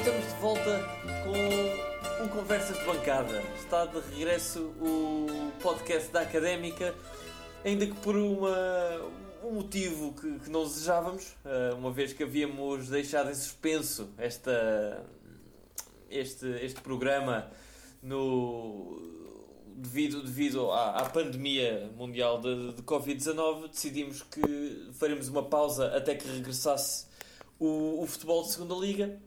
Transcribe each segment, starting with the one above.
estamos de volta com o Conversas de Bancada. Está de regresso o podcast da Académica, ainda que por uma, um motivo que, que não desejávamos, eh, uma vez que havíamos deixado em suspenso esta, este, este programa no, devido, devido à, à pandemia mundial de, de Covid-19, decidimos que faremos uma pausa até que regressasse o, o futebol de segunda liga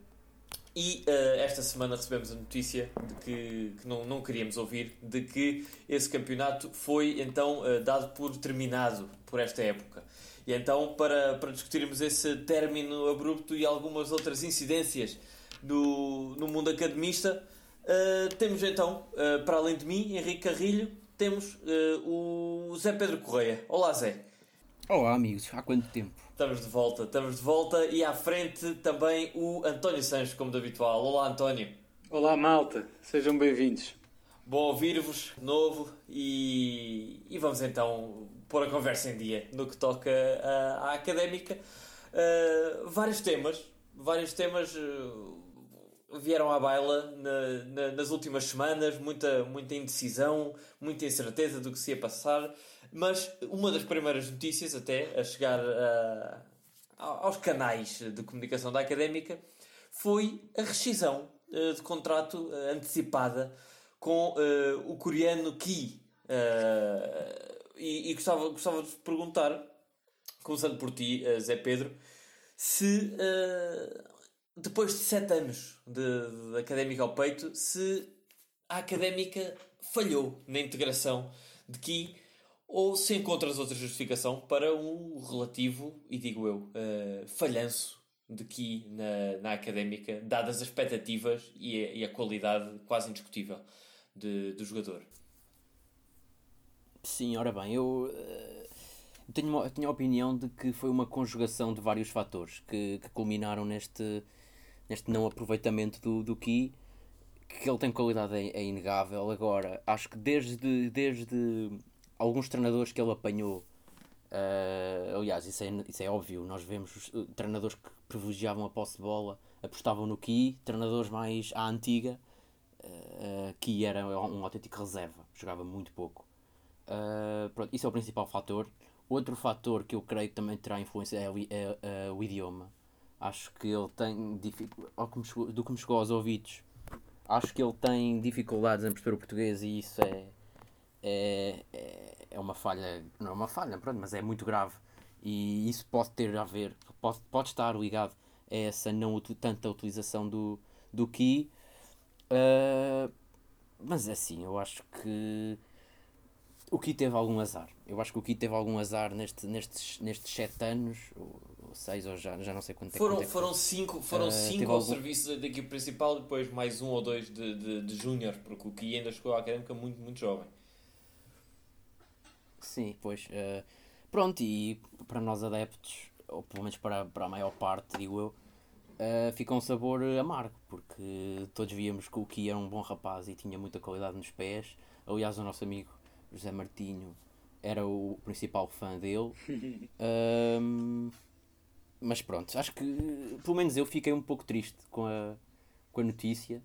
e uh, esta semana recebemos a notícia de que, que não, não queríamos ouvir, de que esse campeonato foi então uh, dado por terminado por esta época. E então, para, para discutirmos esse término abrupto e algumas outras incidências no, no mundo academista, uh, temos então, para além de mim, Henrique Carrilho, temos o Zé Pedro Correia. Olá, Zé. Olá, amigos. Há quanto tempo? Estamos de volta, estamos de volta e à frente também o António Sanches, como de habitual. Olá, António. Olá, malta. Sejam bem-vindos. Bom ouvir-vos de novo e, e, vamos então pôr a conversa em dia no que toca à, à académica. Uh, vários temas, vários temas uh, vieram à baila na, na, nas últimas semanas, muita, muita indecisão, muita incerteza do que se ia passar. Mas uma das primeiras notícias, até a chegar uh, aos canais de comunicação da académica, foi a rescisão uh, de contrato uh, antecipada com o coreano Ki. e, e gostava, gostava de perguntar, começando por ti, Zé Pedro, se depois de sete anos de, de académica ao peito, se a académica falhou na integração de Ki ou se encontras outra justificação para um relativo, e digo eu, uh, falhanço de Ki na, na académica, dadas as expectativas e a, e a qualidade quase indiscutível de, do jogador. Sim, ora bem, eu uh, tenho, uma, tenho a opinião de que foi uma conjugação de vários fatores que, que culminaram neste, neste não aproveitamento do, do Ki que ele tem qualidade é, é, inegável. Agora, acho que desde, desde alguns treinadores que ele apanhou, uh, aliás, isso é, isso é óbvio, nós vemos uh, treinadores que privilegiavam a posse de bola, apostavam no Ki, treinadores mais à antiga, uh, Ki era um autêntico reserva, jogava muito pouco. Uh, pronto, isso é o principal fator. Outro fator que eu creio que também terá influência é, é, é o idioma. Acho que ele tem dificuldades, do que me chegou aos ouvidos, acho que ele tem dificuldades em perceber o português e isso é, é, é, é uma falha, não é uma falha, pronto, mas é muito grave. E isso pode ter a ver, pode, pode estar ligado a essa não tanta utilização do, do Ki. Uh, mas assim, eu acho que o Ki teve algum azar. Eu acho que o Ki teve algum azar neste, nestes, nestes sete anos, ou, ou seis, ou já, já não sei quanto foram, é Foram cinco, foram uh, cinco ao algum... serviço da equipe principal e depois mais um ou dois de, de, de júnior, porque o Ki ainda chegou à académica muito, muito jovem. Sim, pois. Uh, pronto, e para nós adeptos, ou pelo menos para, para a maior parte, digo eu, uh, fica um sabor amargo, porque todos víamos que o Ki era um bom rapaz e tinha muita qualidade nos pés. Aliás, o nosso amigo José Martinho era o principal fã dele. um, mas pronto, acho que pelo menos eu fiquei um pouco triste com a, com a notícia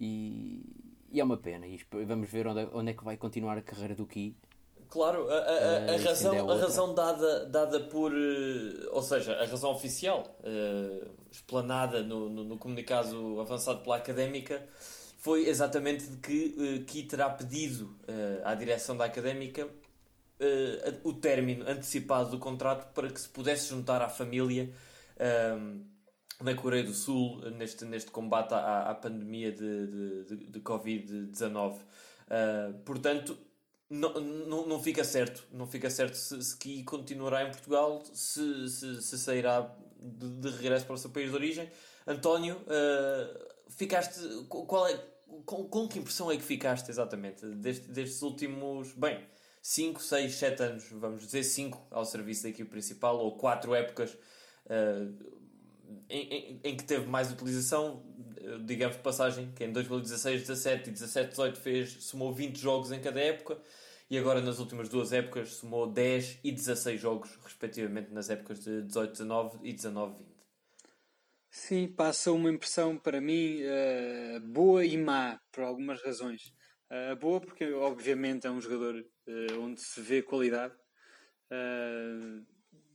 e, e é uma pena. E vamos ver onde, onde é que vai continuar a carreira do Ki. Claro, a, a, a, uh, razão, é a razão dada, dada por. Uh, ou seja, a razão oficial, uh, explanada no, no, no, comunicado avançado pela académica, foi exatamente de que uh, Ki terá pedido à direção da académica o término antecipado do contrato para que se pudesse juntar à família na Coreia do Sul neste, neste combate à, à pandemia de, de, de, de Covid-19. portanto não, não, não fica certo. Não fica certo se, se continuará em Portugal, se, se, se sairá de, de, regresso para o seu país de origem. António, uh, ficaste. Qual é, com, com que impressão é que ficaste exatamente deste, destes últimos. Bem, 5, 6, 7 anos, vamos dizer 5 ao serviço da equipe principal, ou 4 épocas uh, em, em, em, que teve mais utilização, digamos de passagem, que em 2016, 17 e 17, 18 fez, somou 20 jogos em cada época e agora nas últimas duas épocas somou 10 e 16 jogos, respectivamente nas épocas de 18, 19 e 19, 20. Sim, passa uma impressão para mim uh, boa e má, por algumas razões. Uh, boa porque, obviamente, é um jogador uh, onde se vê qualidade.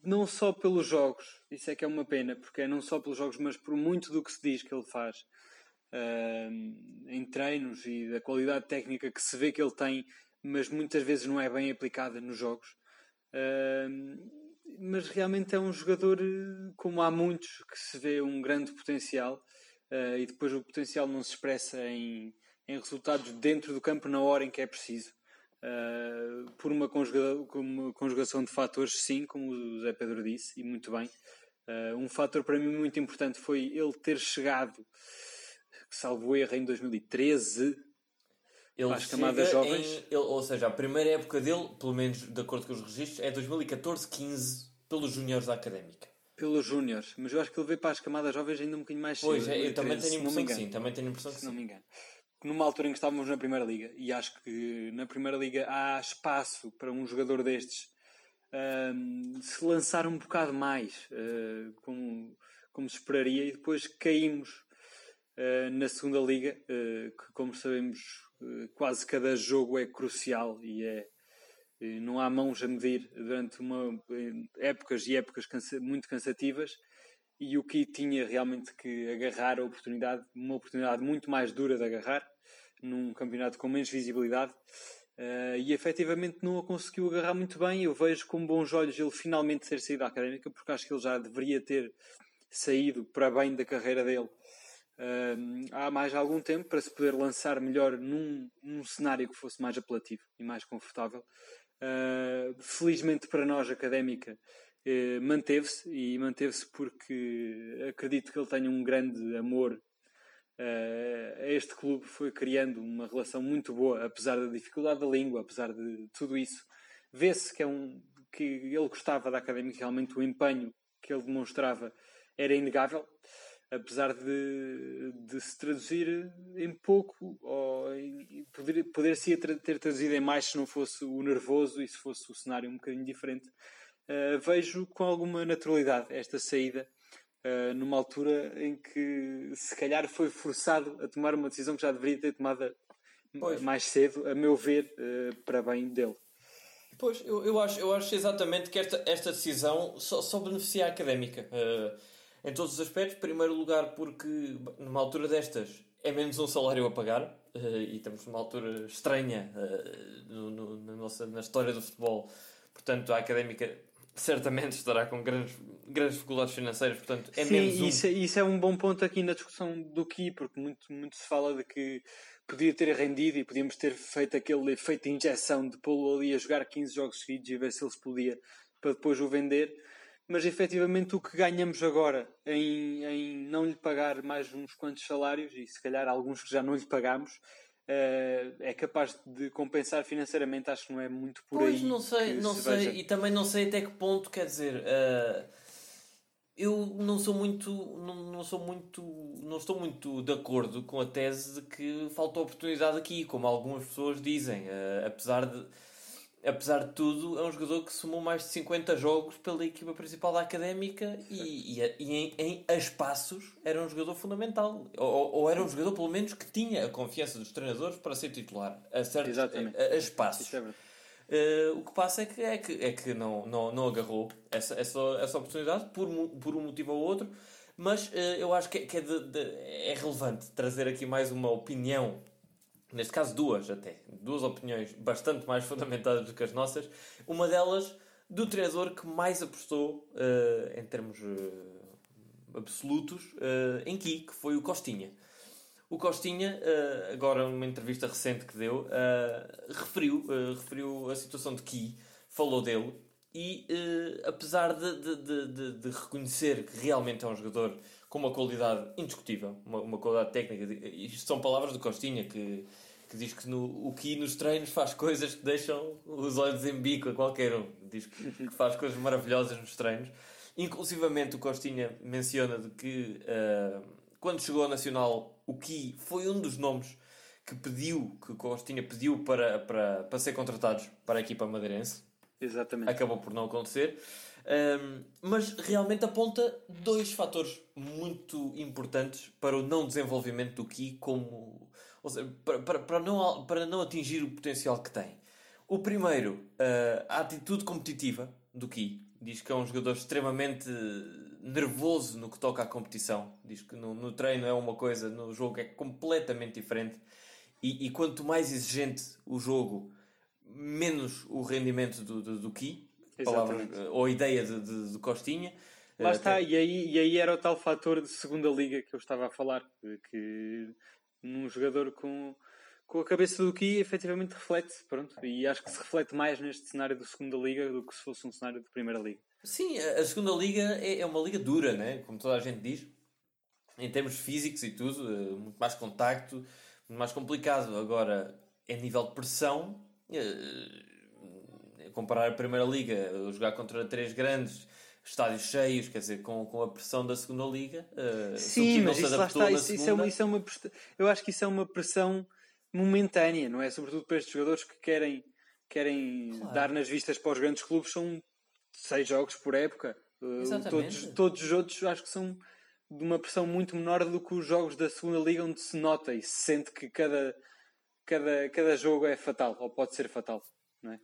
não só pelos jogos, isso é que é uma pena, porque é não só pelos jogos, mas por muito do que se diz que ele faz em treinos e da qualidade técnica que se vê que ele tem, mas muitas vezes não é bem aplicada nos jogos mas realmente é um jogador, eh, como há muitos, que se vê um grande potencial uh, e depois o potencial não se expressa em, em resultados dentro do campo na hora em que é preciso. Uh, por uma conjugação, uma conjugação de fatores, sim, como o Zé Pedro disse, e muito bem. Uh, um fator para mim muito importante foi ele ter chegado, salvo erro, em 2013, ele as camadas jovens. Em, ele, ou seja, a primeira época dele, pelo menos de acordo com os registros, é 2014-15 pelos Júniores da Académica. Pelos Júniores, mas eu acho que ele veio para as camadas jovens ainda um bocadinho mais cedo. Pois, é, eu também tenho a impressão que sim, também tenho a impressão que se sim. não me engano. Numa altura em que estávamos na Primeira Liga, e acho que na Primeira Liga há espaço para um jogador destes um, se lançar um bocado mais, uh, como, como se esperaria, e depois caímos uh, na Segunda Liga, uh, que como sabemos eh, quase cada jogo é crucial e é eh, não há mãos a medir durante uma, eh, épocas e épocas cansa, muito cansativas. E o que tinha realmente que agarrar a oportunidade, uma oportunidade muito mais dura de agarrar num campeonato com menos visibilidade. Uh, e efetivamente não a conseguiu agarrar muito bem. Eu vejo com bons olhos ele finalmente ter saído da académica porque acho que ele já deveria ter saído para bem da carreira dele há mais algum tempo para se poder lançar melhor num, num cenário que fosse mais apelativo e mais confortável. Uh, felizmente para nós, académica, uh, manteve-se e manteve-se porque acredito que ele tenha um grande amor Uh, este clube foi criando uma relação muito boa, apesar da dificuldade da língua, apesar de tudo isso. Vê-se que, é um, que ele gostava da académica, realmente o empenho que ele demonstrava era inegável apesar de, de se traduzir em pouco, ou em, poder, poder se ter traduzido em mais se não fosse o nervoso e se fosse o cenário um bocadinho diferente. Uh, vejo com alguma naturalidade esta saída uh, numa altura em que se calhar foi forçado a tomar uma decisão que já deveria ter tomado pois. mais cedo, a meu ver, uh, para bem dele. Pois, eu, eu, acho, eu acho exatamente que esta, esta decisão só, só beneficia a académica. Uh, em todos os aspectos. Primeiro lugar, porque numa altura destas é menos um salário a pagar uh, e estamos numa altura estranha uh, no, no, na, nossa, na história do futebol. Portanto, a académica certamente estará com grandes, grandes dificuldades financeiras. Portanto, é Sim, menos um. Isso, é, isso é um bom ponto aqui na discussão do Ki, porque muito, muito se fala de que podia ter rendido e podíamos ter feito aquele efeito de injeção de pô-lo ali a jogar 15 jogos seguidos e ver se ele se podia para depois o vender mas efetivamente o que ganhamos agora em, em não lhe pagar mais uns quantos salários, e se calhar alguns que já não lhe pagamos, uh, é capaz de compensar financeiramente, acho que não é muito por pois, aí. não sei, não se sei, veja. e também não sei até que ponto, quer dizer, uh, eu não sou muito, não, não sou muito, não estou muito de acordo com a tese de que falta oportunidade aqui, como algumas pessoas dizem, uh, apesar de apesar de tudo, é um jogador que somou mais de 50 jogos pela equipa principal da académica e, e, e em, em, espaços era um jogador fundamental. Ou, ou, era um jogador, pelo menos, que tinha a confiança dos treinadores para ser titular a, certos, a, a, a espaços. Uh, o que passa é que, é que, é que não, não, não agarrou essa, essa, essa oportunidade por, por um motivo ou outro. Mas uh, eu acho que, é, que é, de, de, é relevante trazer aqui mais uma opinião neste caso duas até, duas opiniões bastante mais fundamentadas do que as nossas. Uma delas do treinador que mais apostou uh, em termos uh, absolutos uh, em Ki, que foi o Costinha. O Costinha, agora numa entrevista recente que deu, referiu, referiu a situação de Ki, falou dele e apesar de, de, de, de, reconhecer que realmente é um jogador com uma qualidade indiscutível, uma, uma qualidade técnica. Isto são palavras do Costinha que, que diz que no, o Ki nos treinos faz coisas que deixam os olhos em bico a qualquer um. Diz que, que faz coisas maravilhosas nos treinos. Inclusivamente o Costinha menciona de que uh, quando chegou ao Nacional o Ki foi um dos nomes que pediu, que Costinha pediu para, para, para ser contratados para a equipa madeirense. Exatamente. acabou por não acontecer. Um, mas realmente aponta dois fatores muito importantes para o não desenvolvimento do Ki como seja, para, para, para, não, para não atingir o potencial que tem. O primeiro, uh, a atitude competitiva do Ki. Diz que é um jogador extremamente nervoso no que toca à competição. Diz que no, no treino é uma coisa, no jogo é completamente diferente. E, e quanto mais exigente o jogo, menos o rendimento do, do, do Ki palavras, ou ideia de, de, de Costinha. Lá está, e aí, e aí era o tal fator de segunda liga que eu estava a falar, que num jogador com, com a cabeça do Ki efetivamente reflete, pronto, e acho que se reflete mais neste cenário de segunda liga do que se fosse um cenário de primeira liga. Sim, a segunda liga é, é uma liga dura, né? como toda a gente diz, em termos físicos e tudo, eh, muito mais contacto, muito mais complicado. Agora, em nível de pressão, eh, comparar a Primeira Liga, jogar contra três grandes, estádios cheios, quer dizer, com, com a pressão da segunda liga. Uh, Sim, mas isso lá está, isso, isso, é uma, isso é uma eu acho que isso é uma pressão momentânea, não é? Sobretudo para estes jogadores que querem, querem claro. dar nas vistas para os grandes clubes, são seis jogos por época. Uh, todos, todos os outros acho que são de uma pressão muito menor do que os jogos da segunda liga onde se nota e se sente que cada, cada, cada jogo é fatal, ou pode ser fatal, não é?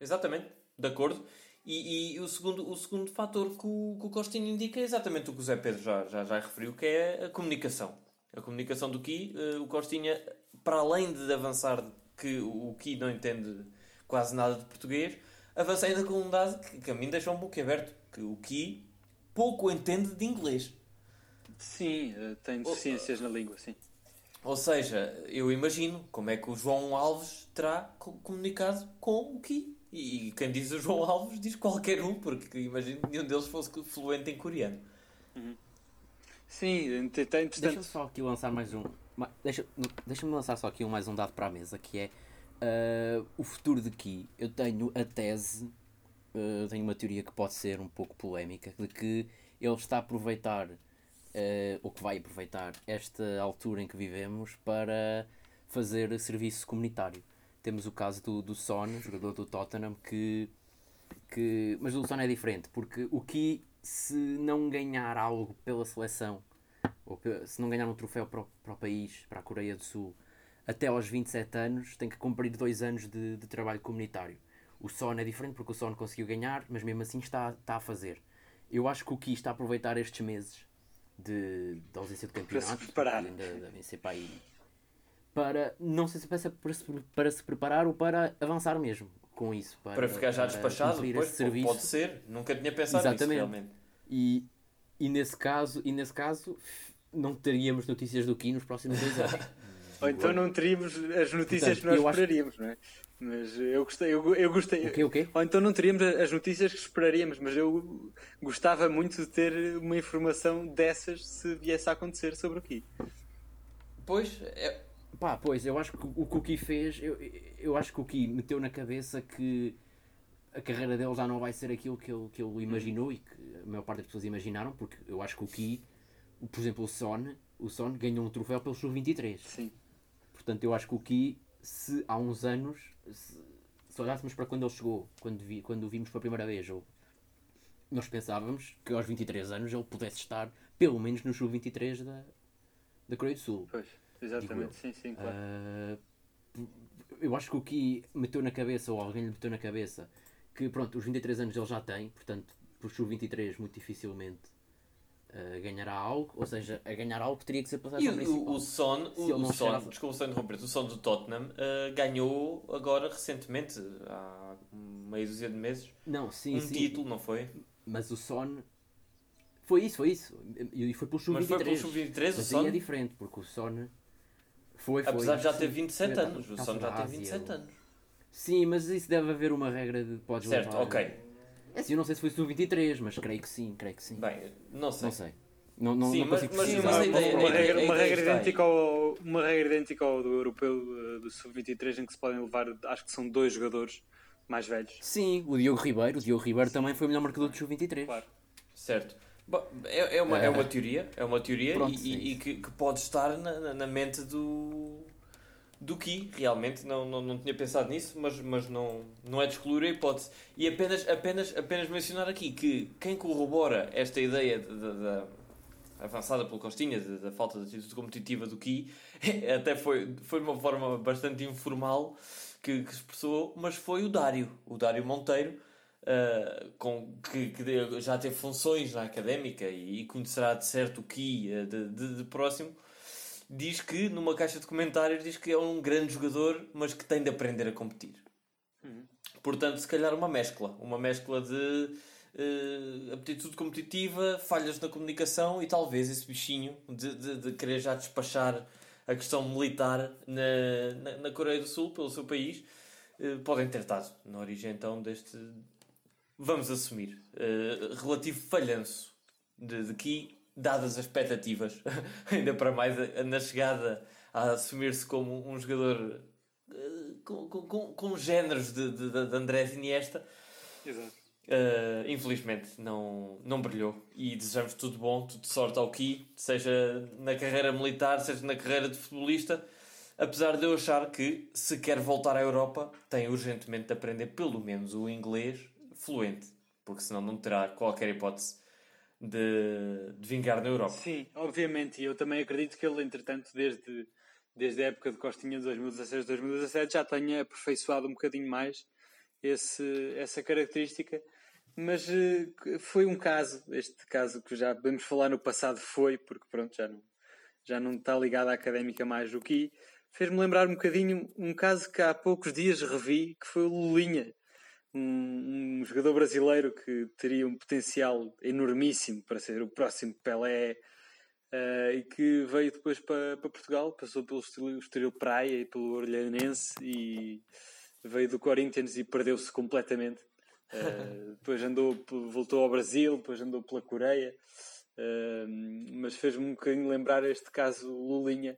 Exatamente, de acordo. E, e, o, segundo, o segundo fator que o, que o Costinho indica é exatamente o que o Zé Pedro já, já, já referiu, que é a comunicação. A comunicação do Ki, uh, o Costinha, para além de avançar que o Ki não entende quase nada de português, avança ainda com um dado que, que a mim deixou um pouco aberto, que o Ki pouco entende de inglês. Sim, eh, tem deficiências na língua, sim. Ou seja, eu imagino como é que o João Alves terá comunicado com o Ki. E quem diz o João Alves diz qualquer um, porque imagino que nenhum deles fosse fluente em coreano. Uhum. Sim, interessante. Deixa-me só aqui lançar mais um. Deixa-me deixa lançar só aqui um, mais um dado para a mesa que é uh, o futuro de Ki. Eu tenho a tese, uh, tenho uma teoria que pode ser um pouco polémica, de que ele está a aproveitar, uh, ou que vai aproveitar, esta altura em que vivemos para fazer serviço comunitário. Temos o caso do, do Son, jogador do Tottenham, que, que. Mas o Son é diferente, porque o que se não ganhar algo pela seleção, ou se não ganhar um troféu para o, para o país, para a Coreia do Sul, até aos 27 anos, tem que cumprir dois anos de, de trabalho comunitário. O Son é diferente porque o Son conseguiu ganhar, mas mesmo assim está, está a fazer. Eu acho que o Ki está a aproveitar estes meses de, de ausência de campeonato. Para se preparar. Devem ser para aí para não sei se para se, para se preparar ou para avançar mesmo com isso. Para, para ficar já despachado, depois, serviço. pode ser. Nunca tinha pensado Exatamente. nisso realmente. E, e, nesse caso, e nesse caso não teríamos notícias do Ki nos próximos dois anos. ou então não teríamos as notícias Portanto, que nós esperaríamos, acho... não é? Mas eu gostei, eu, eu gostei. O quê, o quê? Ou então não teríamos as notícias que esperaríamos, mas eu gostava muito de ter uma informação dessas se viesse a acontecer sobre o Ki. Pois, é, Pá, pois, eu acho que o que o Ki fez, eu, eu acho que o Ki meteu na cabeça que a carreira dele já não vai ser aquilo que ele, que ele imaginou e que a maior parte das pessoas imaginaram, porque eu acho que o Ki, por exemplo, o Son, o Son ganhou um troféu pelo Sub-23. Sim. Portanto, eu acho que o Ki, se há uns anos, se, se olhássemos para quando ele chegou, quando, vi, quando o vimos pela primeira vez, ou nós pensávamos que aos 23 anos ele pudesse estar pelo menos no Sub-23 da, da Coreia do Sul. Pois. Exatamente, sim, sim, claro. Uh, eu acho que o Ki meteu na cabeça, ou alguém lhe meteu na cabeça, que pronto, os 23 anos ele já tem, portanto, por os 23 muito dificilmente uh, ganhará algo, ou seja, a ganhar algo teria que ser passado e o, o Son, o, o Son, desculpa só interromper, o Son do Tottenham uh, ganhou agora recentemente, há meia dúzia de meses, não, sim, um sim. título, não foi? Mas o Son foi isso, foi isso. E foi pelo Sub-23. Mas foi pelo Sub-23 o Son? é diferente, porque o Son foi, foi. Apesar de já ter 27 anos. O Son já tem 27 anos. Sim, mas isso deve haver uma regra de podes certo, levar. ok. É assim, eu não sei se foi sub 23, mas creio que sim, creio que sim. Bem, não sei. Não sei. Não, não, sim, não mas, mas, mas uma, ideia, uma, regra, uma, regra idêntica ao, uma regra idêntica ao do europeu eh, do sub-23 em que se podem levar, acho que são dois jogadores mais velhos. Sim, o Diogo Ribeiro. O Diogo Ribeiro sim. também foi o melhor marcador do sub-23. Claro. Certo. Bom, é, é, uma, é uma teoria, é uma teoria Pronto, e, e, e que, que, pode estar na, na mente do, do que realmente não, não, não tinha pensado nisso, mas, mas não, não é de excluir a hipótese. E apenas, apenas, apenas mencionar aqui que quem corrobora esta ideia da avançada pelo Costinha, da falta de atitude competitiva do Ki, até foi, foi de uma forma bastante informal que, que expressou, mas foi o Dário, o Dário Monteiro, uh, com, que, que, já teve funções na académica e, e conhecerá de certo o Ki uh, de, de, de próximo diz que, numa caixa de comentários, diz que é um grande jogador, mas que tem de aprender a competir. Uhum. Portanto, se calhar uma mescla. Uma mescla de uh, aptitude competitiva, falhas na comunicação e talvez esse bichinho de, de, de querer já despachar a questão militar na, na, na Coreia do Sul, pelo seu país, uh, podem ter estado na origem então deste, vamos assumir, uh, relativo falhanço de, de Ki dadas as expectativas, ainda para mais na chegada a assumir-se como um jogador uh, com, com, com, géneros de, de, de Andrés Iniesta. Exato. Uh, infelizmente não, não brilhou e desejamos tudo bom, tudo sorte ao Ki, seja na carreira militar, seja na carreira de futebolista. Apesar de eu achar que, se quer voltar à Europa, tem urgentemente de aprender pelo menos o inglês fluente, porque senão não terá qualquer hipótese de, de vingar na Europa. Sim, obviamente, e eu também acredito que ele, entretanto, desde, desde a época de Costinha de 2016-2017, já tenha aperfeiçoado um bocadinho mais esse, essa característica. Mas uh, foi um caso, este caso que já podemos falar no passado foi, porque pronto, já não, já não está ligado à académica mais do que fez-me lembrar um bocadinho um caso que há poucos dias revi, que foi o Lulinha, um, um, jogador brasileiro que teria um potencial enormíssimo para ser o próximo Pelé uh, e que veio depois para, para Portugal, passou pelo Estoril Praia e pelo Orleanense e veio do Corinthians e perdeu-se completamente. Uh, depois andou, voltou ao Brasil, depois andou pela Coreia, uh, mas fez-me um bocadinho lembrar este caso Lulinha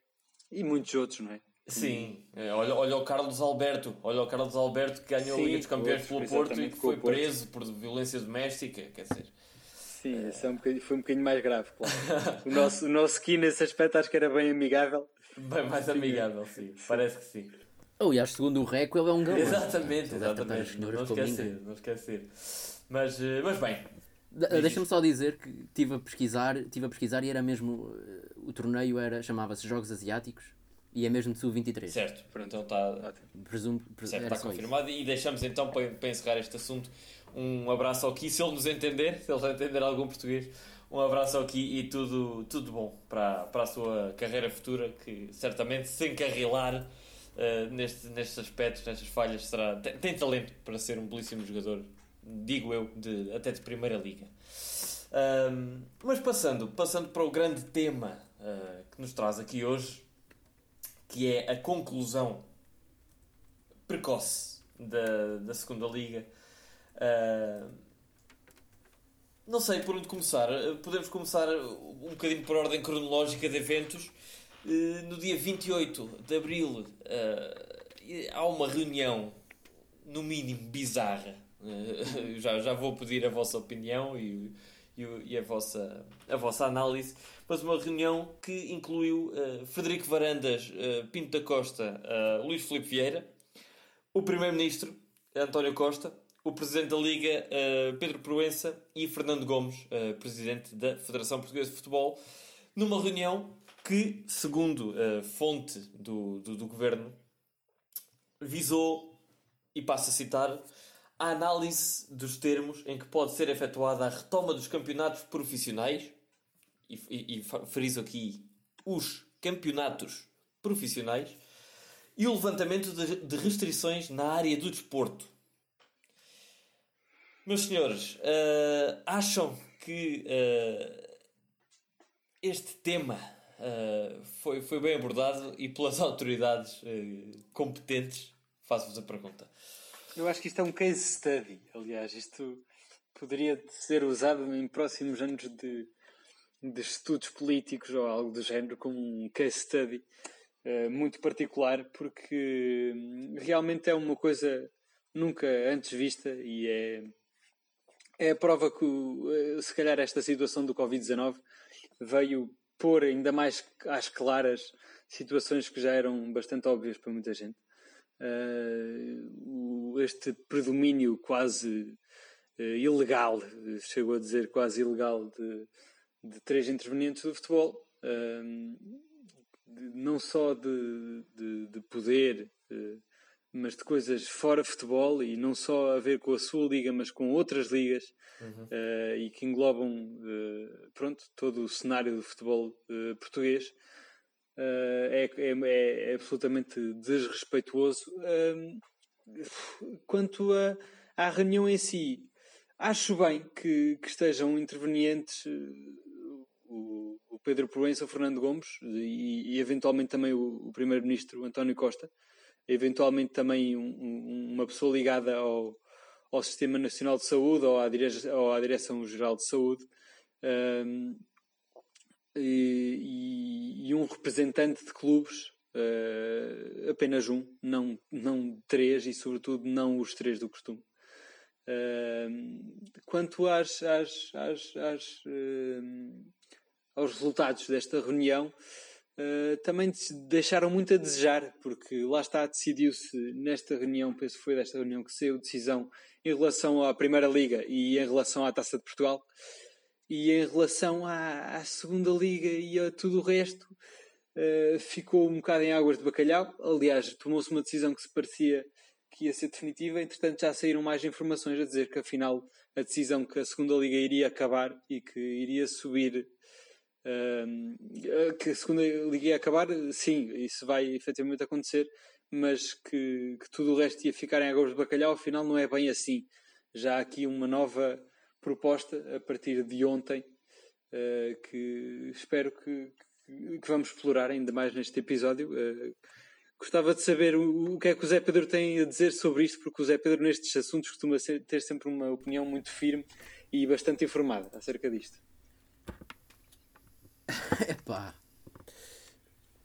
e muitos outros, não é? Sim, é, olha, olha o Carlos Alberto, olha o Carlos Alberto que ganhou Sim, a Liga dos Campeões pelo Porto e que foi preso por violência doméstica, quer dizer. Sim, é um foi um bocadinho mais grave, claro. o nosso, o nosso Ki nesse aspecto acho que era bem amigável. Bem mais amigável, sim, parece que sim. Aliás, segundo o Reco, ele é um galão. Exatamente, exatamente. Não esquecer, não esquecer. Mas, eh, mas bem. Deixa-me só dizer que estive a pesquisar, estive a pesquisar e era mesmo. Eh, o torneio era chamava-se Jogos Asiáticos e é mesmo de sub-23. Certo, então está. Presumo, certo, está confirmado. Isso. E deixamos então para, para encerrar este assunto um abraço ao Ki, se ele nos entender, se ele entender algum português, um abraço ao Ki e tudo, tudo bom para, para a sua carreira futura, que certamente se encarrilar uh, neste, nestes aspectos, nestas falhas, será, tem, tem, talento para ser um belíssimo jogador, digo eu, de, até de primeira liga. Mas passando, passando para o grande tema uh, que nos traz aqui hoje, que é a conclusão precoce da, da segunda liga. Uh, não sei por onde começar. Podemos começar um bocadinho por ordem cronológica de eventos. Uh, no dia 28 de abril uh, há uma reunião, no mínimo bizarra. já, já vou pedir a vossa opinião e, e, a, vossa, a vossa análise. Mas uma reunião que incluiu uh, Frederico Varandas, uh, Pinto da Costa, uh, Luís Filipe Vieira, o Primeiro-Ministro, António Costa, o Presidente da Liga, Pedro Proença e Fernando Gomes, Presidente da Federação Portuguesa de Futebol, numa reunião que, segundo fonte do, do, do Governo, visou, e passo a citar, a análise dos termos em que pode ser efetuada a retoma dos campeonatos profissionais e, e, e friso aqui os campeonatos profissionais e o levantamento de, de restrições na área do desporto. Meus senhores, uh, acham que uh, este tema uh, foi, foi bem abordado e pelas autoridades competentes? Faço-vos a pergunta. Eu acho que isto é um case study. Aliás, isto poderia ser usado em próximos anos de, de estudos políticos ou algo do género, como um case study uh, muito particular, porque hum, realmente é uma coisa nunca antes vista e é, é a prova que, uh, se calhar, esta situação do Covid-19 veio pôr ainda mais às claras situações que já eram bastante óbvias para muita gente. Uh, este predomínio quase uh, ilegal, chegou a dizer quase ilegal, de, de três intervenientes do futebol, uh, de, não só de, de, de poder, mas de coisas fora futebol e não só a ver com a sua liga, mas com outras ligas uhum. e que englobam pronto, todo o cenário do futebol português. Uh, é, é, é, absolutamente desrespeituoso. Quanto a, à reunião em si, acho bem que, que estejam intervenientes uh, o, o, Pedro Proença, o Fernando Gomes e, e eventualmente também o, o Primeiro-Ministro António Costa, eventualmente também um, um, uma pessoa ligada ao, ao Sistema Nacional de Saúde ou à, dire ou à Direção-Geral de Saúde e, e, um representante de clubes, uh, apenas um, não, não três e, sobretudo, não os três do costume. Uh, quanto às, às, às, às uh, aos resultados desta reunião, também deixaram muito a desejar, porque lá está, decidiu-se nesta reunião, penso que foi desta reunião que saiu decisão em relação à Primeira Liga e em relação à Taça de Portugal. E em relação à, à segunda liga e a tudo o resto, uh, ficou um bocado em águas de bacalhau. Aliás, tomou-se uma decisão que se parecia que ia ser definitiva, entretanto já saíram mais informações a dizer que afinal a decisão que a segunda liga iria acabar e que iria subir uh, que a segunda liga ia acabar, sim, isso vai efetivamente acontecer, mas que, que tudo o resto ia ficar em águas de bacalhau, afinal não é bem assim. Já há aqui uma nova proposta a partir de ontem uh, que espero que, que, vamos explorar ainda mais neste episódio. Uh, gostava de saber o, o, que é que o Zé Pedro tem a dizer sobre isto, porque o Zé Pedro nestes assuntos costuma ser, ter sempre uma opinião muito firme e bastante informada acerca disto. Epá,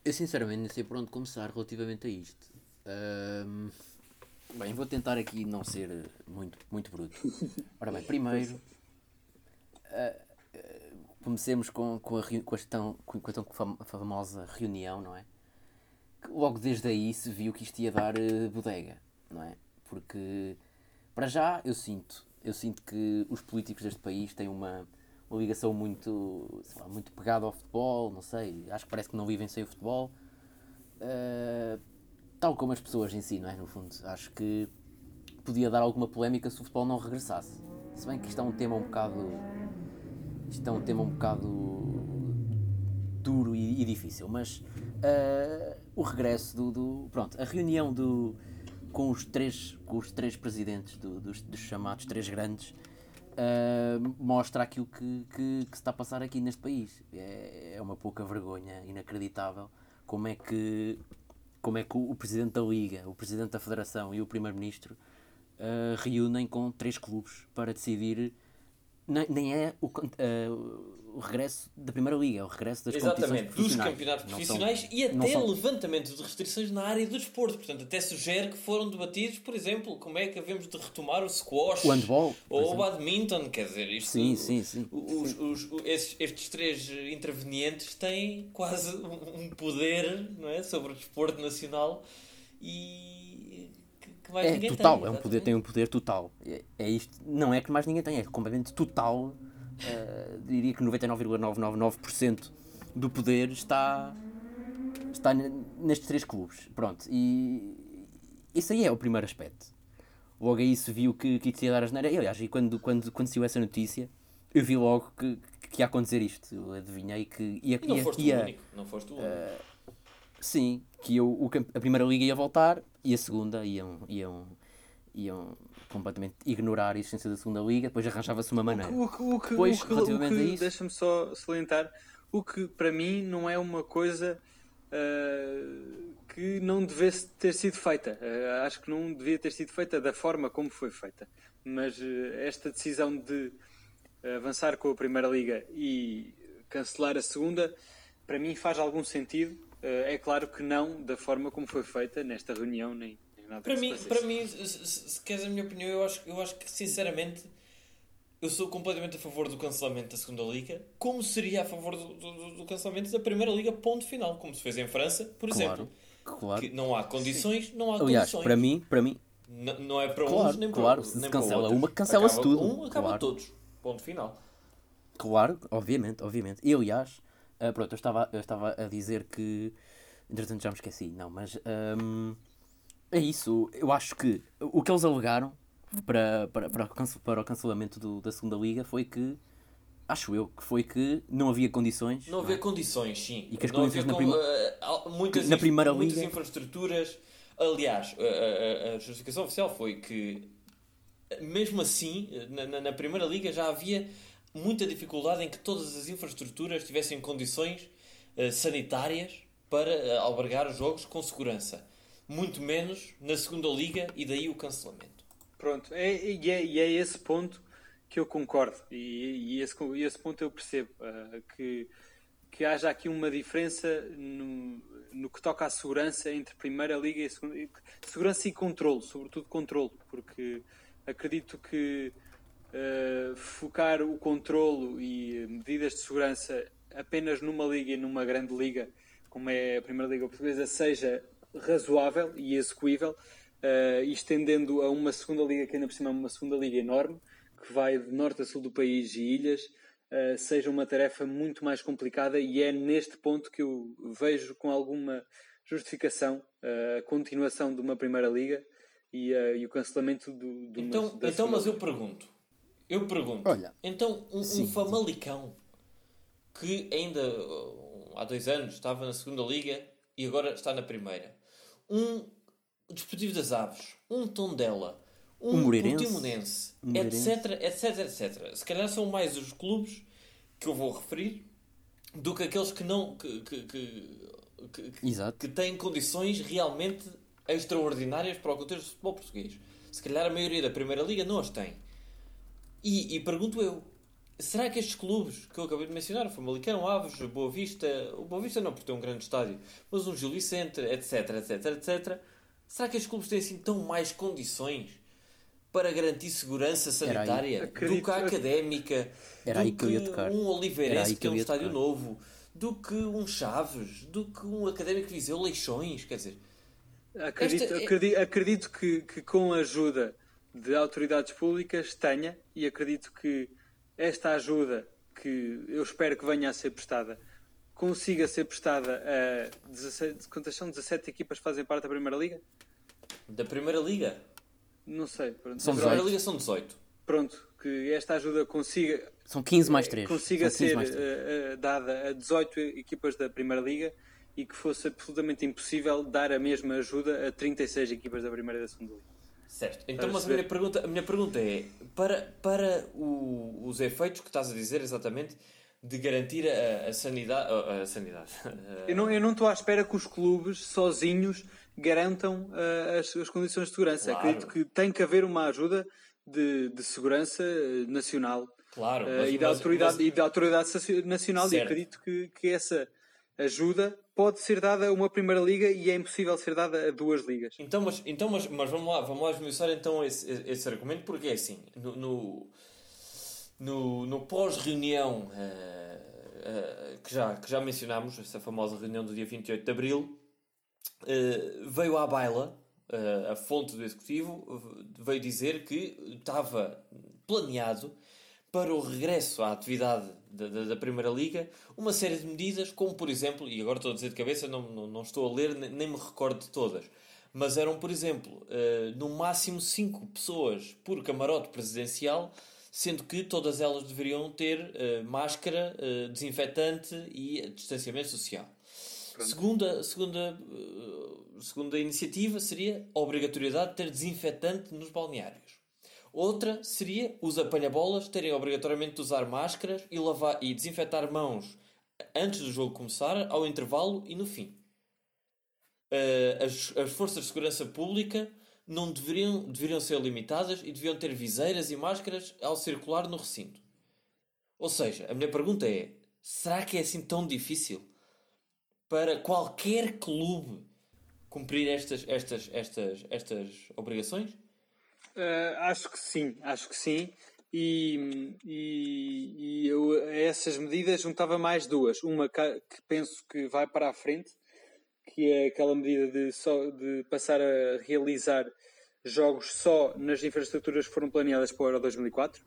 eu sinceramente não sei por onde começar relativamente a isto. Um, bem, vou tentar aqui não ser muito, muito bruto. Ora bem, primeiro uh, comecemos com, com, a, com, a tão, com a tão famosa reunião, não é? Que logo desde aí se viu que isto ia dar uh, bodega, não é? Porque, para já, eu sinto, eu sinto que os políticos deste país têm uma, uma ligação muito, lá, muito pegada ao futebol, não sei, acho que parece que não vivem sem o futebol. Uh, tal como as pessoas em si, não é? No fundo, acho que podia dar alguma polémica se o futebol não regressasse. Se bem que isto é um tema um bocado isto é um tema um bocado duro e, e difícil, mas uh, o regresso do, do, Pronto, a reunião do, com, os três, com os três presidentes do, dos, dos, chamados três grandes uh, mostra aquilo que, que, que, se está a passar aqui neste país. É, é uma pouca vergonha inacreditável como é que como é que o, o presidente da Liga, o presidente da Federação e o primeiro-ministro uh, reúnem com três clubes para decidir. Nem é o, uh, o regresso da Primeira Liga, é o regresso das Exatamente, dos campeonatos profissionais são, e até são... levantamento de restrições na área do desporto. Portanto, até sugere que foram debatidos, por exemplo, como é que havemos de retomar o squash o handball, ou o badminton. Quer dizer, isto, sim, sim, sim. Os, os, estes, estes, três intervenientes têm quase um poder não é, sobre o desporto nacional e que mais é, ninguém total, tem. É um poder, tem um poder total. É, é, isto, não é que mais ninguém tem, é completamente total. Uh, diria que 99,999% do poder está, está nestes três clubes. Pronto, e isso aí é o primeiro aspecto. Logo aí se viu que, que isso ia dar a geneira. Aliás, e quando, quando, quando saiu essa notícia, eu vi logo que, que ia acontecer isto. Eu adivinhei que ia. não ia, foste ia, o único. Não foste o único. Uh, sim, que eu, o, a primeira liga ia voltar e a segunda iam, iam, iam completamente ignorar a existência da segunda liga, depois arranjava-se uma maneira. O que, o que, depois, o que, relativamente o que, a isso... Deixa-me só salientar, o que para mim não é uma coisa uh, que não devesse ter sido feita. Uh, acho que não devia ter sido feita da forma como foi feita. Mas uh, esta decisão de avançar com a primeira liga e cancelar a segunda, para mim faz algum sentido é claro que não da forma como foi feita nesta reunião, nem, nem nada para mim, para mim, se, se, queres a minha opinião, eu acho, eu acho que sinceramente eu sou completamente a favor do cancelamento da segunda liga, como seria a favor do, do, do cancelamento da primeira liga, ponto final, como se fez em França, por claro, exemplo. Claro. Que não há condições, não há Aliás, condições. para mim, para mim. N não é para claro, uns nem para claro, outros. Se cancela uma, cancela-se tudo. Um, acaba claro. todos. Ponto final. Claro, obviamente, obviamente. E aliás, uh, pronto, eu estava, eu estava a dizer que. Entretanto já me esqueci, não, mas. Um, é isso. Eu acho que o que eles alegaram para, para, para, para o cancelamento do, da segunda liga foi que acho eu que foi que não havia condições não havia não é? condições sim e que as não condições na, prima... uh, muitas, na primeira muitas liga... infraestruturas aliás a, a, a, justificação oficial foi que mesmo assim na, na, primeira liga já havia muita dificuldade em que todas as infraestruturas tivessem condições uh, sanitárias para uh, albergar os jogos com segurança muito menos na segunda liga e daí o cancelamento. Pronto, é, e, é, e é esse ponto que eu concordo. E, e esse, esse ponto eu percebo uh, que, que haja aqui uma diferença no, no que toca à segurança entre Primeira Liga e Segunda Segurança e controle, sobretudo controle, porque acredito que uh, focar o controlo e medidas de segurança apenas numa liga e numa grande liga, como é a Primeira Liga Portuguesa, seja razoável e execuível uh, e estendendo a uma segunda liga, que ainda por cima é uma segunda liga enorme, que vai de norte a sul do país e ilhas, uh, seja uma tarefa muito mais complicada e é neste ponto que eu vejo com alguma justificação uh, a continuação de uma primeira liga e, uh, e o cancelamento do, do então, uma, então mas eu pergunto eu pergunto Olha, então um, um Famalicão que ainda há dois anos estava na segunda liga e agora está na primeira um Desportivo das Aves, um Tondela, um, um Portimonense, um etc, etc, etc. Se calhar são mais os clubes que eu vou referir do que aqueles que não que, que, que, que, que têm condições realmente extraordinárias para o contexto do futebol português. Se calhar a maioria da Primeira Liga não as tem. E, e pergunto eu, será que estes clubes que eu acabei de mencionar, o Famalicão, Aves, Boa Vista, o Boa Vista não porque tem um grande estádio, mas um Gil Vicente, etc, etc, etc, Será que os clubes têm assim tão mais condições para garantir segurança sanitária do que a académica, Era do que, que um Oliveirense que, que é um estádio tocar. novo, do que um Chaves, do que um Académico Viseu Leixões, quer dizer... Acredito, é... acredito, acredito que, que com a ajuda de autoridades públicas tenha e acredito que esta ajuda que eu espero que venha a ser prestada consiga ser prestada a 17, quantas são 17 equipas que fazem parte da Primeira Liga? Da Primeira Liga? Não sei. Pronto. São da Primeira Liga são 18. Pronto, que esta ajuda consiga. São 15 mais 3. Consiga ser uh, uh, dada a 18 equipas da Primeira Liga e que fosse absolutamente impossível dar a mesma ajuda a 36 equipas da Primeira e da Segunda Liga. Certo. Então, mas a minha, pergunta, a minha pergunta é: para, para o, os efeitos que estás a dizer exatamente, de garantir a, a sanidade. A, a sanidade. eu, não, eu não estou à espera que os clubes sozinhos garantam uh, as, as, condições de segurança. Claro. Acredito que tem que haver uma ajuda de, de segurança eh, nacional claro, uh, mas, e, da mas, autoridade, mas... e da autoridade nacional. Certo. E acredito que, que essa ajuda pode ser dada a uma primeira liga e é impossível ser dada a duas ligas. Então, mas, então, mas, mas vamos lá, vamos lá esmiuçar então esse, esse argumento, porque é assim, no, no, no, no pós-reunião uh, uh, que, já, que já mencionámos, essa famosa reunião do dia 28 de Abril, uh, veio à baila, a fonte do executivo veio dizer que estava planeado para o regresso à atividade da, da, da, Primeira Liga uma série de medidas, como por exemplo, e agora estou a dizer de cabeça, não, não, não estou a ler, nem, nem, me recordo de todas, mas eram, por exemplo, uh, no máximo 5 pessoas por camarote presidencial, sendo que todas elas deveriam ter uh, máscara, uh, desinfetante e distanciamento social. Segunda, segunda, segunda iniciativa seria a obrigatoriedade de ter desinfetante nos balneários. Outra seria os apanha-bolas terem obrigatoriamente de usar máscaras e, lavar, e desinfetar mãos antes do jogo começar, ao intervalo e no fim. Uh, as, as forças de segurança pública não deveriam, deveriam ser limitadas e deviam ter viseiras e máscaras ao circular no recinto. Ou seja, a minha pergunta é: será que é assim tão difícil? para qualquer clube cumprir estas, estas, estas, estas obrigações? Uh, acho que sim, acho que sim. E, e, e eu a essas medidas juntava mais duas. Uma que, penso que vai para a frente, que é aquela medida de, só, de passar a realizar jogos só nas infraestruturas que foram planeadas para o Euro 2004.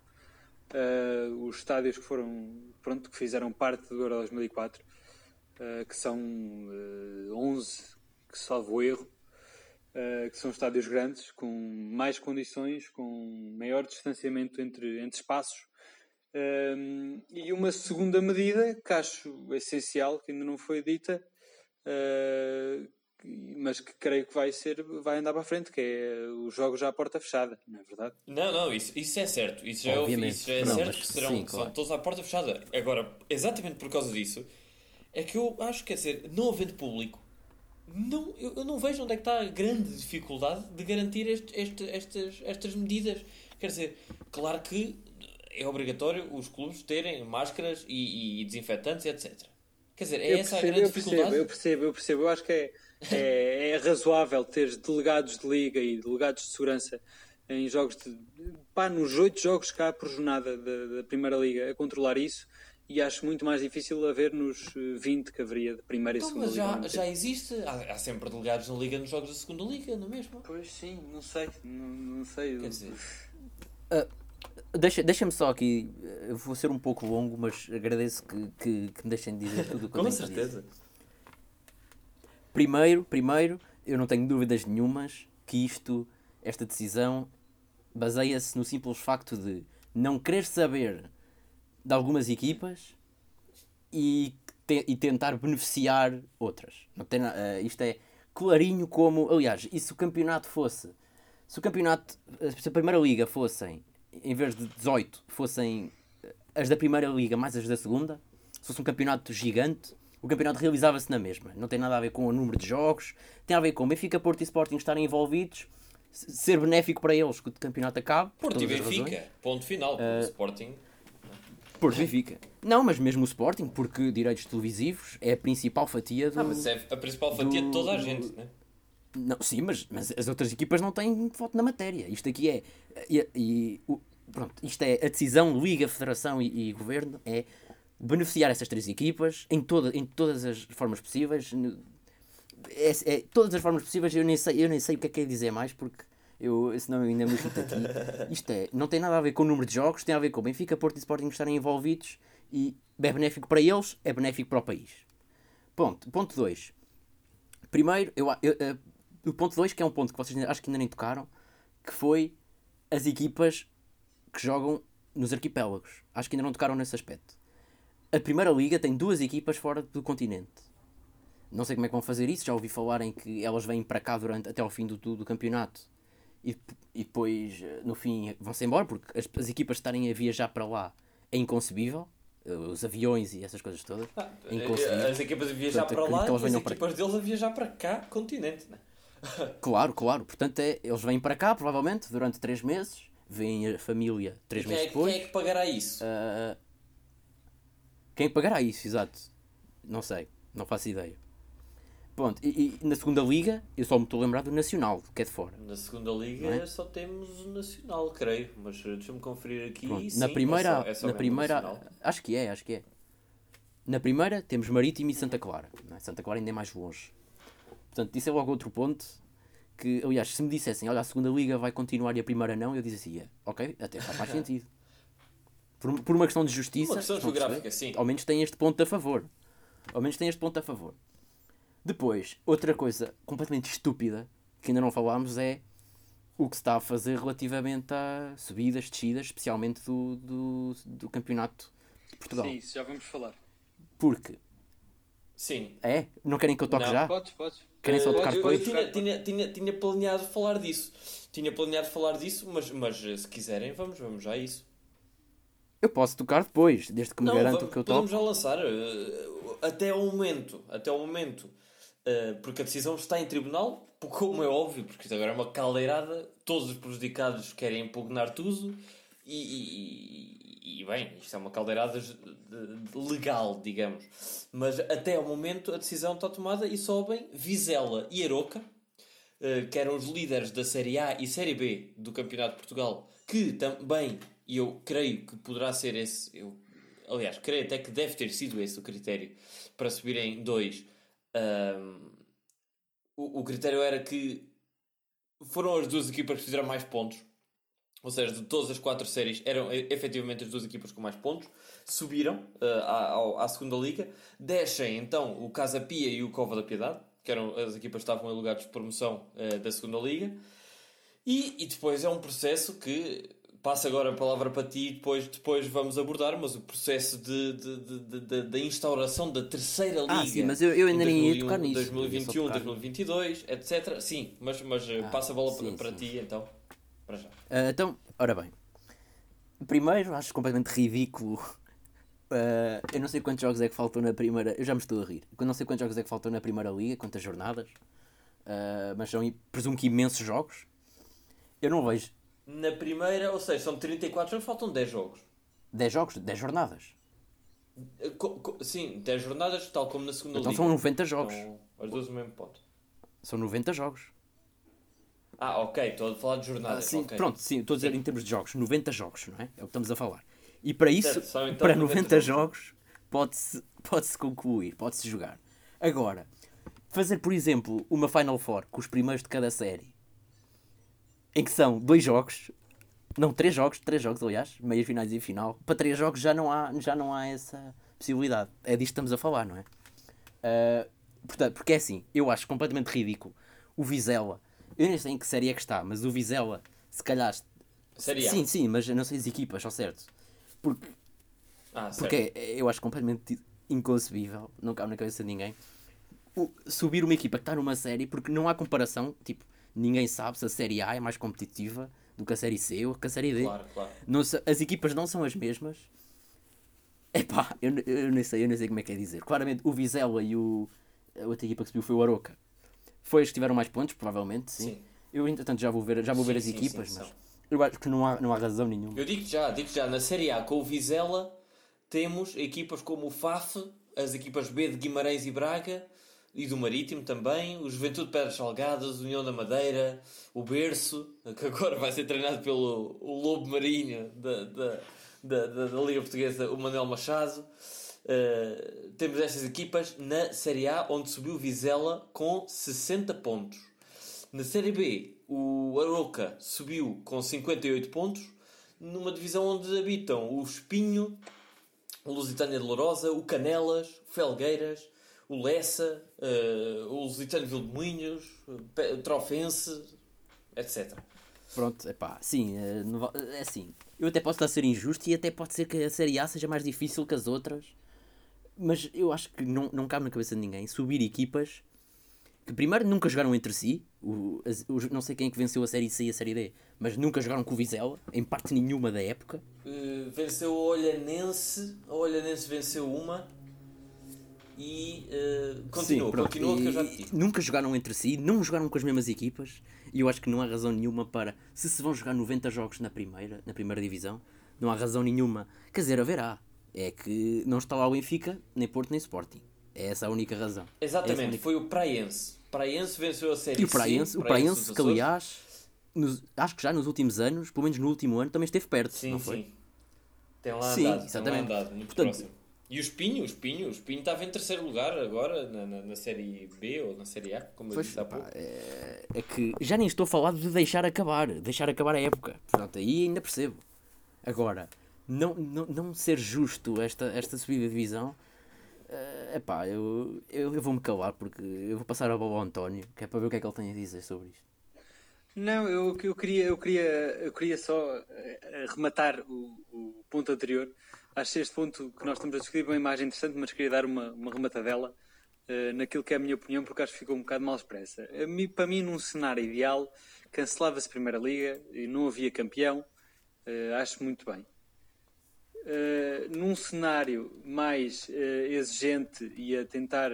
Uh, os estádios que foram pronto que fizeram parte do Euro 2004 uh, que são uh, 11 que salvo erro uh, que são estádios grandes com mais condições com maior distanciamento entre, entre espaços uh, e uma segunda medida que acho essencial que ainda não foi dita uh, mas que creio que vai ser, vai andar para a frente, que é os jogos já à porta fechada, não é verdade? Não, não, isso, isso é certo. Isso já, é, isso já é não, certo que serão, sim, claro. todos à porta fechada. Agora, exatamente por causa disso, é que eu acho que, quer dizer, não havendo público, não, eu, eu não vejo onde é que está a grande dificuldade de garantir este, este, estas, estas medidas. Quer dizer, claro que é obrigatório os clubes terem máscaras e, e desinfetantes, etc. Quer dizer, é eu essa percebo, a grande eu percebo, dificuldade? Eu percebo, eu percebo. Eu acho que é é, é razoável ter delegados de liga e delegados de segurança em jogos de. pá, nos oito jogos cá por jornada da, da Primeira Liga a controlar isso e acho muito mais difícil haver nos 20 que haveria de primeira então, e segunda mas já, liga. já existe, há, há, sempre delegados na liga nos jogos da segunda liga, não é mesmo? Pois sim, não sei, não, não sei. Quer dizer. Uh, deixa, deixa-me só aqui, vou ser um pouco longo, mas agradeço que, que, que me deixem dizer tudo o que Com certeza. Primeiro, primeiro, eu não tenho dúvidas nenhumas que isto, esta decisão, baseia-se no simples facto de não querer saber de algumas equipas e, te, e tentar beneficiar outras. Não tem, uh, isto é clarinho como, aliás, e se o campeonato fosse, se o campeonato, se a primeira liga fossem, em vez de 18, fossem as da primeira liga mais as da segunda, se fosse um campeonato gigante, o campeonato realizava-se na mesma. Não tem nada a ver com o número de jogos, tem a ver com Benfica, Porto e Sporting estarem envolvidos, ser benéfico para eles que o campeonato acabe. Porto e Benfica, ponto final. Uh, Sporting. Porto Benfica. Não, mas mesmo o Sporting, porque direitos televisivos é a principal fatia do. Ah, mas é a principal fatia do, de toda a gente, do, né? Não, sim, mas, mas as outras equipas não têm voto na matéria. Isto aqui é. E, e, pronto, isto é a decisão Liga, Federação e, e Governo é beneficiar essas três equipas em, toda, em todas as formas possíveis. É, é, todas as formas possíveis, eu nem sei, eu nem sei o que é que é dizer mais, porque eu, senão eu ainda me irrito aqui. Isto é, não tem nada a ver com o número de jogos, tem a ver com Benfica, Porto e Sporting estarem envolvidos e é benéfico para eles, é benéfico para o país. Ponto. Ponto 2. Primeiro, eu, eu, eu, o ponto 2, que é um ponto que vocês acho que ainda nem tocaram, que foi as equipas que jogam nos arquipélagos. Acho que ainda não tocaram nesse aspecto. A Primeira Liga tem duas equipas fora do continente. Não sei como é que vão fazer isso, já ouvi falar em que elas vêm para cá durante, até ao fim do, do, do campeonato e, e depois, eh, no fim, vão-se embora, porque as, as, equipas estarem a viajar para lá é inconcebível. Eh, os aviões e essas coisas todas. Ah, é inconcebível. As equipas a viajar Portanto, para lá e as equipas para... deles a viajar para cá, continente. Né? claro, claro. Portanto, é, eles vêm para cá, provavelmente, durante três meses. Vêm a família três meses é, depois. Quem é que pagará isso? Uh, quem pagará isso, exato? Não sei, não faço ideia. Pronto, e, e na segunda liga, eu só me estou a lembrar do Nacional, que é de fora. Na segunda liga é? só temos o Nacional, creio, mas deixa-me conferir aqui. Sim, na primeira, é só, é só na primeira acho que é, acho que é. Na primeira temos Marítimo e Santa Clara. É? Santa Clara ainda é mais longe. Portanto, isso é logo outro ponto que, aliás, se me dissessem, olha, a segunda liga vai continuar e a primeira não, eu dizia assim, é, ok, até faz sentido. Por, por uma questão de justiça. Uma questão geográfica, sim. Ao menos tem este ponto a favor. Ao menos tem este ponto a favor. Depois, outra coisa completamente estúpida que ainda não falámos é o que se está a fazer relativamente a subidas, descidas, especialmente do, do, do campeonato de Portugal. Sim, isso já vamos falar. Porque. Sim. É? Não querem que eu toque não, já? Podes, podes. Querem só tocar depois? Eu tinha, tinha, tinha, tinha planeado falar disso. Tinha planeado falar disso, mas, mas se quiserem, vamos, vamos já a isso. Eu posso tocar depois, desde que me garanto que eu toco. Podemos já lançar. Uh, até o momento. Até o momento. Uh, porque a decisão está em tribunal, como é óbvio, porque isto agora é uma caldeirada. Todos os prejudicados querem impugnar tudo. E, e, e bem, isto é uma caldeirada legal, digamos. Mas até ao momento a decisão está tomada e sobem Vizela e Aroca, uh, que eram os líderes da Série A e Série B do Campeonato de Portugal, que também e eu creio que poderá ser esse, eu, aliás, creio até que deve ter sido esse o critério para subirem dois. Um, o, o critério era que foram as duas equipas que fizeram mais pontos, ou seja, de todas as quatro séries, eram efetivamente as duas equipas com mais pontos, subiram uh, à, à, segunda liga, descem então o Casa Pia e o Cova da Piedade, que eram as equipas que estavam em lugares de promoção uh, da segunda liga, e, e depois é um processo que passo agora a palavra para ti e depois, depois vamos abordar, mas o processo de, de, de, de, de instauração da terceira liga. Ah, sim, mas eu, eu ainda nem ia tocar nisso. 2021, 2022, etc. Sim, mas, mas ah, passa a bola sim, para, sim. ti então. Para já. Uh, então, ora bem. Primeiro, acho completamente ridículo. Uh, eu não sei quantos jogos é que faltam na primeira. Eu já me estou a rir. Eu não sei quantos jogos é que faltam na primeira liga, quantas jornadas. Uh, mas são, presumo que imensos jogos. Eu não vejo na primeira, ou seja, são 34 jogos, faltam 10 jogos. 10 jogos? 10 jornadas? Eh, co co sim, 10 jornadas, tal como na segunda então liga. são 90 jogos. São as duas no mesmo ponto. São 90 jogos. Ah, ok, estou a falar de jornadas. Ah, sim, okay. Pronto, sim, estou a dizer sim. em termos de jogos. 90 jogos, não é? É o que estamos a falar. E para isso, certo, então para 90, 90 jogos, pode-se pode -se concluir, pode-se jogar. Agora, fazer, por exemplo, uma Final Four com os primeiros de cada série em que são dois jogos, não, três jogos, três jogos, aliás, meias finais e final. Para três jogos já não há, já não há essa possibilidade. É disto que estamos a falar, não é? Uh, portanto, porque é assim, eu acho completamente ridículo. O Vizela, eu nem sei em que série é que está, mas o Vizela, se calhar. Série Sim, sim, mas não sei as equipas, ao certo. Porque, ah, porque é, eu acho completamente inconcebível, não cabe na cabeça de ninguém, o, subir uma equipa que está numa série, porque não há comparação. Tipo, ninguém sabe se a Série A é mais competitiva do que a Série C ou que a Série D. Claro, claro. Não, as equipas não são as mesmas. Epá, eu, eu nem sei, eu nem sei como é que é dizer. Claramente o Vizela e o, a outra equipa que subiu foi o Aroca. Foi as que tiveram mais pontos, provavelmente, sim. sim. Eu, entretanto, já vou ver, já vou sim, ver as sim, equipas, mas eu acho que não há, não há razão nenhuma. Eu digo já, digo já, na Série A com o Vizela temos equipas como o FAF, as equipas B de Guimarães e Braga, e do Marítimo também, o Juventude Pedras Salgadas, União da Madeira, o Berço, que agora vai ser treinado pelo o Lobo Marinho da, da, da, da, Liga Portuguesa, o Manuel Machado. Uh, temos estas equipas na Série A, onde subiu Vizela com 60 pontos. Na Série B, o Aroca subiu com 58 pontos, numa divisão onde habitam o Espinho, o Lusitânia de Lourosa, o Canelas, o Felgueiras, o Lessa, uh, o Lusitano o Trofense, etc. Pronto, é pá, sim, é, é assim. Eu até posso estar a ser injusto e até pode ser que a Série A seja mais difícil que as outras, mas eu acho que não, não cabe na cabeça de ninguém subir equipas que primeiro nunca jogaram entre si, o, o, não sei quem é que venceu a Série C e a Série D, mas nunca jogaram com o Vizela, em parte nenhuma da época. Uh, venceu o Olhanense, a Olhanense venceu uma, e uh, continua, Sim, continua que eu já Nunca jogaram entre si, não jogaram com as mesmas equipas e eu acho que não há razão nenhuma para, se se vão jogar 90 jogos na primeira, na primeira divisão, não há razão nenhuma. Quer dizer, haverá. É que não está lá o Benfica, nem Porto, nem Sporting. É essa a única razão. Exatamente, é única... foi o Praense. Praense venceu a série E o Praense, o Praense que aliás, nos, acho que já nos últimos anos, pelo menos no último ano, também esteve perto, sim, não foi? Sim, tem lá sim, andado, exatamente. Tem lá andado, muito Portanto, próximo e o Espinho, o Espinho, o Espinho estava em terceiro lugar agora na, na, na, Série B ou na Série A, como eu pois, disse há pouco. É, é, que já nem estou a falar de deixar acabar, deixar acabar a época. Portanto, aí ainda percebo. Agora, não, não, não ser justo esta, esta subida de divisão, é uh, pá, eu, eu, eu vou-me calar porque eu vou passar a bola ao António, que é para ver o que é que ele tem a dizer sobre isto. Não, eu, eu, queria, eu, queria, eu queria só eh, rematar o, o ponto anterior acho este ponto que nós estamos a discutir uma imagem interessante, mas queria dar uma, uma rematadela uh, naquilo que é a minha opinião, porque acho que ficou um bocado mal expressa. mim, para mim, num cenário ideal, cancelava-se a Primeira Liga e não havia campeão, uh, acho muito bem. Uh, num cenário mais exigente e a tentar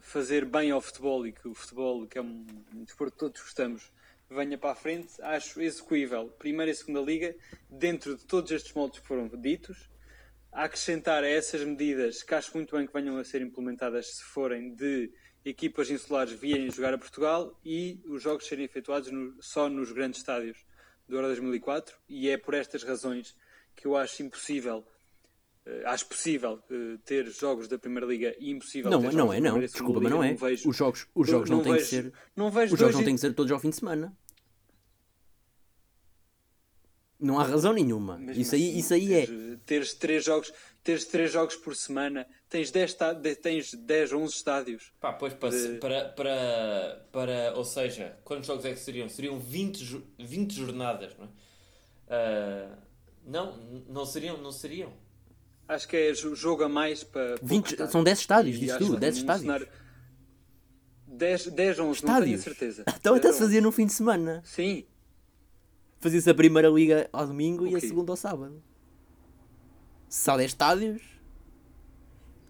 fazer bem ao futebol e que o futebol, que é um desporto que todos gostamos, venha para a frente, acho execuível Primeira e Segunda Liga, dentro de todos estes moldes que foram ditos. Acrescentar a essas medidas, que acho muito bem que venham a ser implementadas se forem de equipas insulares virem jogar a Portugal e os jogos serem efetuados no, só nos grandes estádios do Euro 2004 e é por estas razões que eu acho impossível acho possível uh, ter jogos da Primeira Liga e impossível não, ter não é, não. Desculpa, mas não é. Não vejo, os jogos, os jogos não, não, têm vejo, que ser. Não vejo os jogos não têm que ser todos ao fim de semana. Não há razão nenhuma. Mas, isso, aí, isso aí é. Teres três jogos, teres três jogos por semana, tens 10, tens 10 11 estádios. Pá, pois para, de... para, para, para. Ou seja, quantos jogos é que seriam? Seriam 20, 20 jornadas, não é? Uh, não, não seriam, não seriam. Acho que é jogo a mais para. 20, são 10 estádios, diz tu, 10 estádios. Cenário... 10, 10 11, estádios. não tenho certeza. Então até se fazia no fim de semana. Sim. Fazia-se a primeira liga ao domingo okay. e a segunda ao sábado. Só 10 estádios.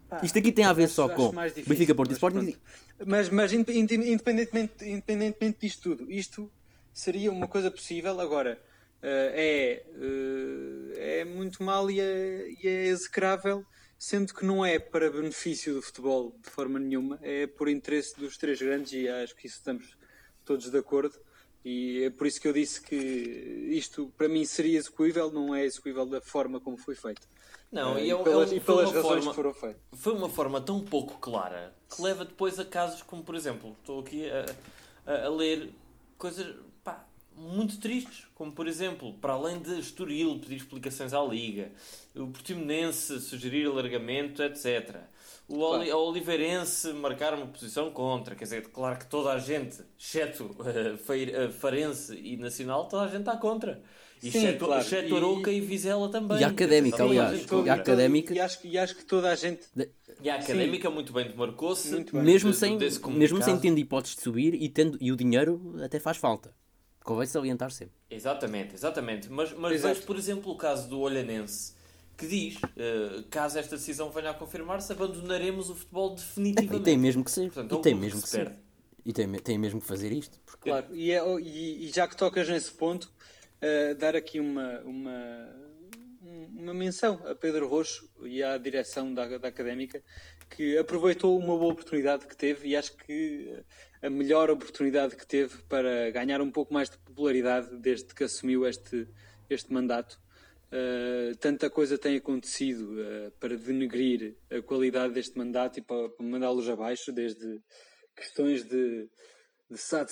Pá, Isto aqui tem a ver só com Benfica, Porto e Sporting. Mas, mas independentemente, independentemente disto tudo, isto seria uma coisa possível. Agora, é, uh, é muito mal e é, e é execrável, sendo que não é para benefício do futebol de forma nenhuma, é por interesse dos três grandes e acho que isso estamos todos de acordo. E é por isso que eu disse que isto para mim seria execuível, não é execuível da forma como foi feito. Não, uh, e, é, pelas, é, e pelas razões forma, que foram feitas. Foi uma forma tão pouco clara que leva depois a casos como, por exemplo, estou aqui a, a, a ler coisas muito tristes, como por exemplo, para além de Estoril pedir explicações à Liga, o Portimonense sugerir alargamento, etc o claro. Oliveirense marcar uma posição contra. Quer dizer, claro que toda a gente, exceto uh, Farense e Nacional, toda a gente está contra. E Sim, exceto, claro. exceto Aroca e... e Vizela também. E a Académica, aliás. E a Académica... E acho, e acho que toda a gente... E a Académica Sim. muito bem demarcou-se. Mesmo, de, sem, mesmo sem tendo hipóteses de subir e, tendo, e o dinheiro até faz falta. Convém salientar sempre. Exatamente, exatamente. Mas, mas vejo, por exemplo, o caso do Olhanense que diz, uh, caso esta decisão venha a confirmar-se, abandonaremos o futebol definitivamente. E tem mesmo que ser. Portanto, e tem mesmo que ser. E tem, tem mesmo que fazer isto. Porque... Claro, e, é, e, e, já que tocas nesse ponto, uh, dar aqui uma, uma, uma menção a Pedro Roxo e à direção da, da Académica, que aproveitou uma boa oportunidade que teve e acho que a melhor oportunidade que teve para ganhar um pouco mais de popularidade desde que assumiu este, este mandato Uh, tanta coisa tem acontecido uh, para denegrir a qualidade deste mandato e para, para mandá-los abaixo, desde questões de, de Sad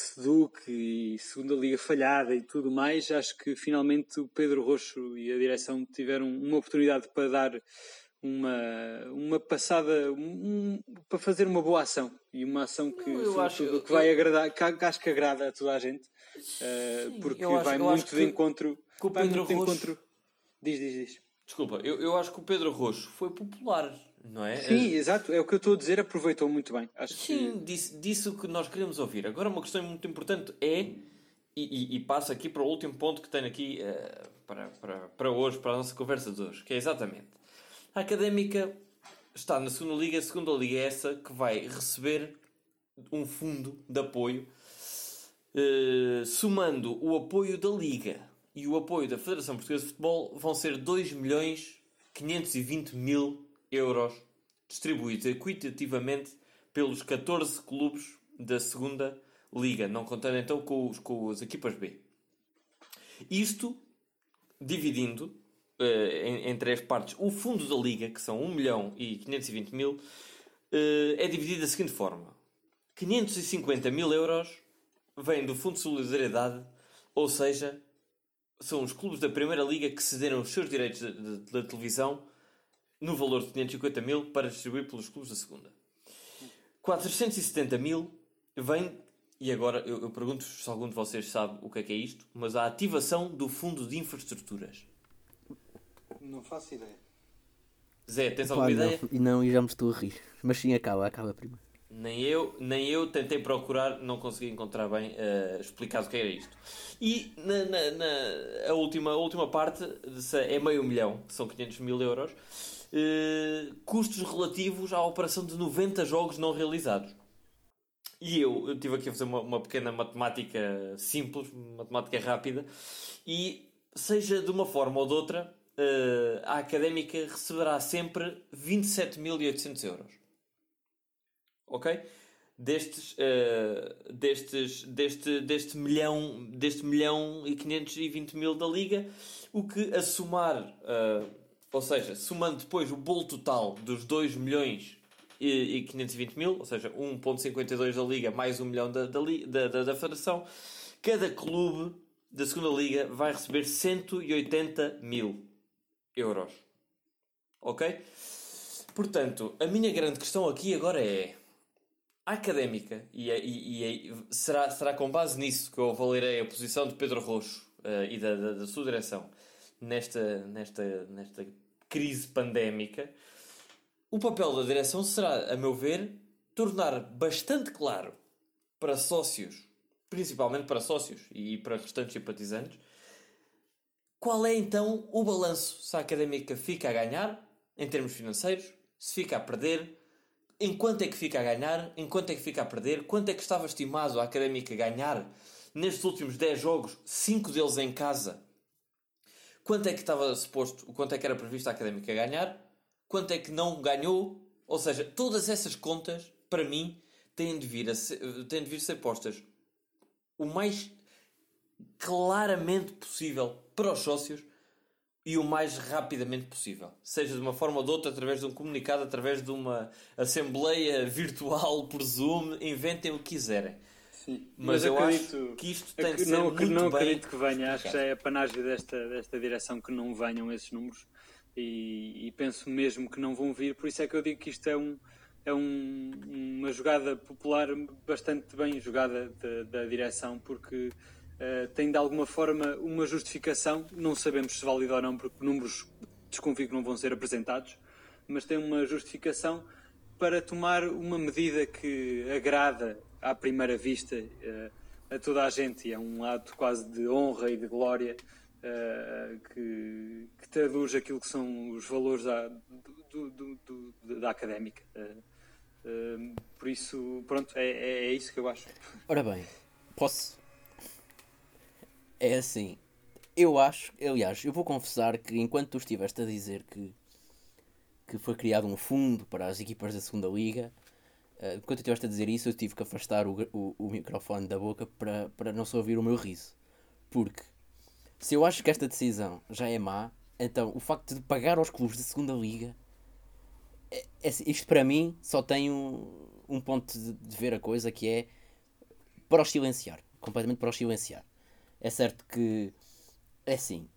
e segunda liga falhada e tudo mais. Acho que finalmente o Pedro Roxo e a direção tiveram uma oportunidade para dar uma, uma passada, um, para fazer uma boa ação e uma ação que, eu acho, que vai agradar, que acho que agrada a toda a gente, uh, porque vai muito de encontro. Que o Pedro Roxo... encontro Diz, diz, diz. Desculpa, eu, eu acho que o Pedro Roxo foi popular, não é? Sim, é... exato, é o que eu estou a dizer, aproveitou muito bem. Acho Sim, que... disse, disse o que nós queríamos ouvir. Agora, uma questão muito importante é, e, e, e passo aqui para o último ponto que tenho aqui uh, para, para, para hoje, para a nossa conversa de hoje, que é exatamente a académica está na segunda liga, a segunda liga é essa que vai receber um fundo de apoio, uh, somando o apoio da liga e o apoio da Federação Portuguesa de Futebol vão ser 2 milhões 520 mil euros distribuídos equitativamente pelos 14 clubes da segunda liga, não contando então com, os, com as equipas B. Isto dividindo em, em, três partes o fundo da liga, que são 1 milhão e 520 mil, uh, é dividido da seguinte forma: 550 mil euros vêm do Fundo de Solidariedade, ou seja, são os clubes da Primeira Liga que cederam os seus direitos da televisão no valor de 550 mil para distribuir pelos clubes da Segunda. 470 mil vem, e agora eu, eu pergunto se algum de vocês sabe o que é que é isto, mas a ativação do Fundo de Infraestruturas. Não faço ideia. Zé, tens alguma Pá, ideia? Não, não, e já me estou a rir. Mas sim, acaba, acaba primeiro. Nem eu, nem eu tentei procurar, não consegui encontrar bem uh, explicado o que era isto. E na, na, na, a, última, a última parte é meio milhão, que são 500 mil euros, uh, custos relativos à operação de 90 jogos não realizados. E eu, eu tive aqui a fazer uma, uma pequena matemática simples, matemática rápida, e seja de uma forma ou de outra, uh, a académica receberá sempre 27.800 euros ok? destes, uh, destes deste, deste milhão deste milhão e 520 mil da Liga, o que a somar, uh, ou seja, somando depois o bolo total dos 2 milhões e, e 520 mil, ou seja, 1.52 da Liga mais 1 milhão da, da, da, da Federação, cada clube da segunda Liga vai receber 180 mil euros. Ok? Portanto, a minha grande questão aqui agora é académica, e, é, e, e, é, será, será com base nisso que eu avaliarei a posição de Pedro Roxo uh, e da, da, da, sua direção nesta, nesta, nesta crise pandémica. O papel da direção será, a meu ver, tornar bastante claro para sócios, principalmente para sócios e para restantes simpatizantes, qual é então o balanço? Se a académica fica a ganhar em termos financeiros, se fica a perder, em quanto é que fica a ganhar, em quanto é que fica a perder, quanto é que estava estimado a Académica ganhar nestes últimos 10 jogos, 5 deles em casa. Quanto é que estava suposto, quanto é que era previsto a Académica ganhar, quanto é que não ganhou, ou seja, todas essas contas, para mim, têm de vir a ser, têm de vir a ser postas o mais claramente possível para os sócios e o mais rapidamente possível. Seja de uma forma ou de outra, através de um comunicado, através de uma assembleia virtual por Zoom, inventem o que quiserem. Sim, mas, mas eu acredito, acho que isto tem que, ser não, muito não acredito que venha, acho que é a panagem desta, desta direção que não venham esses números e, e, penso mesmo que não vão vir, por isso é que eu digo que isto é, um, é um, uma jogada popular bastante bem jogada da, da direção, porque uh, tem de alguma forma uma justificação, não sabemos se válida ou não, porque números desconfio que não vão ser apresentados, mas tem uma justificação para tomar uma medida que agrada à primeira vista uh, a toda a gente é um ato quase de honra e de glória uh, que, que, traduz aquilo que são os valores da, do, do, do, da académica. Uh, por isso, pronto, é, é, é isso que eu acho. Ora bem, posso é assim. Eu acho, aliás, eu vou confessar que enquanto tu estiveste a dizer que, que foi criado um fundo para as equipas da segunda liga, uh, enquanto tu estiveste a dizer isso, eu tive que afastar o, o, o, microfone da boca para, para não se ouvir o meu riso. Porque se eu acho que esta decisão já é má, então o facto de pagar aos clubes da segunda liga, é, é, isto para mim só tem um, um ponto de, de ver a coisa que é para os silenciar. Completamente para os silenciar. É certo que, é assim,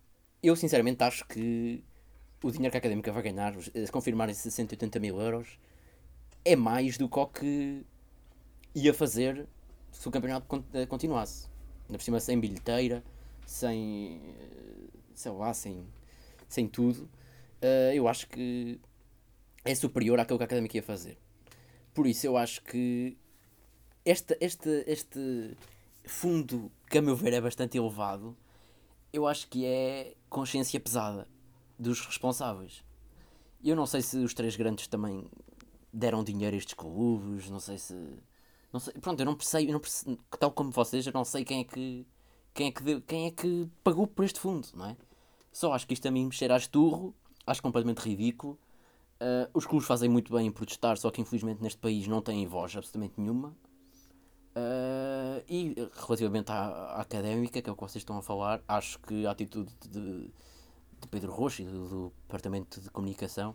eu sinceramente acho que o dinheiro que a Académica vai ganhar, se confirmarem 180 mil euros, é mais do que o que ia fazer se o campeonato eh, continuasse. Ainda por cima, sem bilheteira, sem. Eh, sei lá, sem, sem tudo. Eu acho que é superior àquilo que a Académica ia fazer. Por isso, eu acho que este, este, este, fundo, que a meu ver é bastante elevado, eu acho que é consciência pesada dos responsáveis. Eu não sei se os três grandes também deram dinheiro a estes clubes, não sei se. Não sei, pronto, eu não percebo, não percebo, tal como vocês, eu não sei quem é que. Quem é que, deu, quem é que pagou por este fundo, não é? Só acho que isto a mim mexer a esturro, acho completamente ridículo. Uh, os clubes fazem muito bem em protestar, só que infelizmente neste país não têm voz absolutamente nenhuma. Uh, e relativamente à, à, académica, que é o que vocês estão a falar, acho que a atitude de, de Pedro Rocha e do, do, Departamento de Comunicação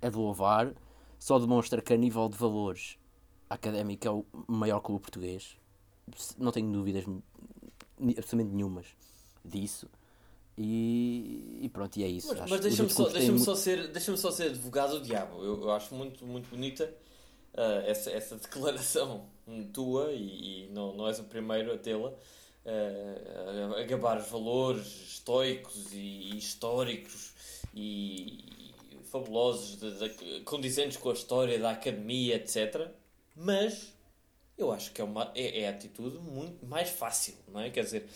é de louvar, só demonstra que a nível de valores a académica é o maior clube português, não tenho dúvidas absolutamente nenhumas disso. E, e, pronto, e é isso. Mas, mas deixa-me só, deixa só, ser, deixa só ser advogado do diabo. Eu, eu acho muito, muito bonita uh, essa, essa declaração tua, e, e, não, não és o primeiro a tê-la, uh, a gabar os valores estoicos e, e históricos e, e fabulosos, de, de, condizentes com a história da academia, etc. Mas eu acho que é, uma, é, é a atitude muito mais fácil, não é? Quer dizer,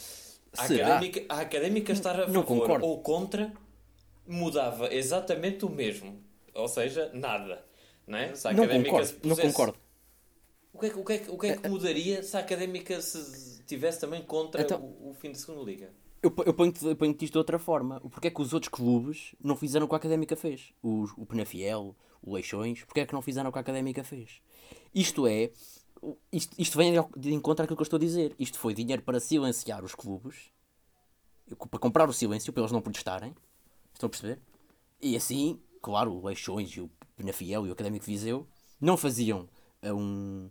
a académica, a académica estar a favor ou contra mudava exatamente o mesmo. Ou seja, nada. Não é? Se a não académica concordo, pusesse... não concordo. O que, é, o, que é, o que é que mudaria se a académica se tivesse também contra então, o, o, fim da segunda liga? Eu, eu ponho-te ponho isto de outra forma. Porquê é que os outros clubes não fizeram o que a académica fez? O, o Penafiel, o Leixões, porquê é que não fizeram o que a académica fez? Isto é, isto, isto vem de encontro àquilo que eu estou a dizer. Isto foi dinheiro para silenciar os clubes, para comprar o silêncio, para eles não protestarem. Estão a perceber? E assim, claro, o Leixões e o Penafiel e o Académico Viseu não faziam uh, um,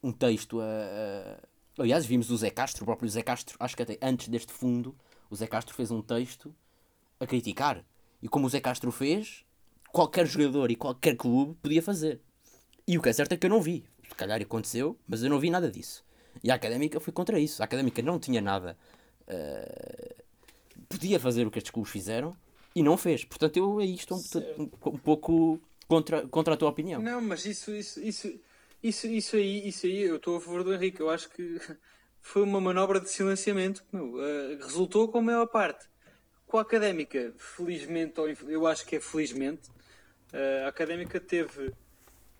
um texto a, a. Aliás, vimos o Zé Castro, o próprio Zé Castro, acho que até antes deste fundo, o Zé Castro fez um texto a criticar. E como o Zé Castro fez, qualquer jogador e qualquer clube podia fazer. E o que é certo é que eu não vi. Se calhar aconteceu, mas eu não vi nada disso. E a académica foi contra isso. A académica não tinha nada. Uh, podia fazer o que estes clubes fizeram e não fez. Portanto, eu aí estou um, um, pouco contra, contra a tua opinião. Não, mas isso, isso, isso, isso, isso aí, isso aí, eu estou a favor do Henrique. Eu acho que foi uma manobra de silenciamento. Meu, uh, resultou com a maior parte. Com a académica, felizmente, ou eu acho que é felizmente, uh, a académica teve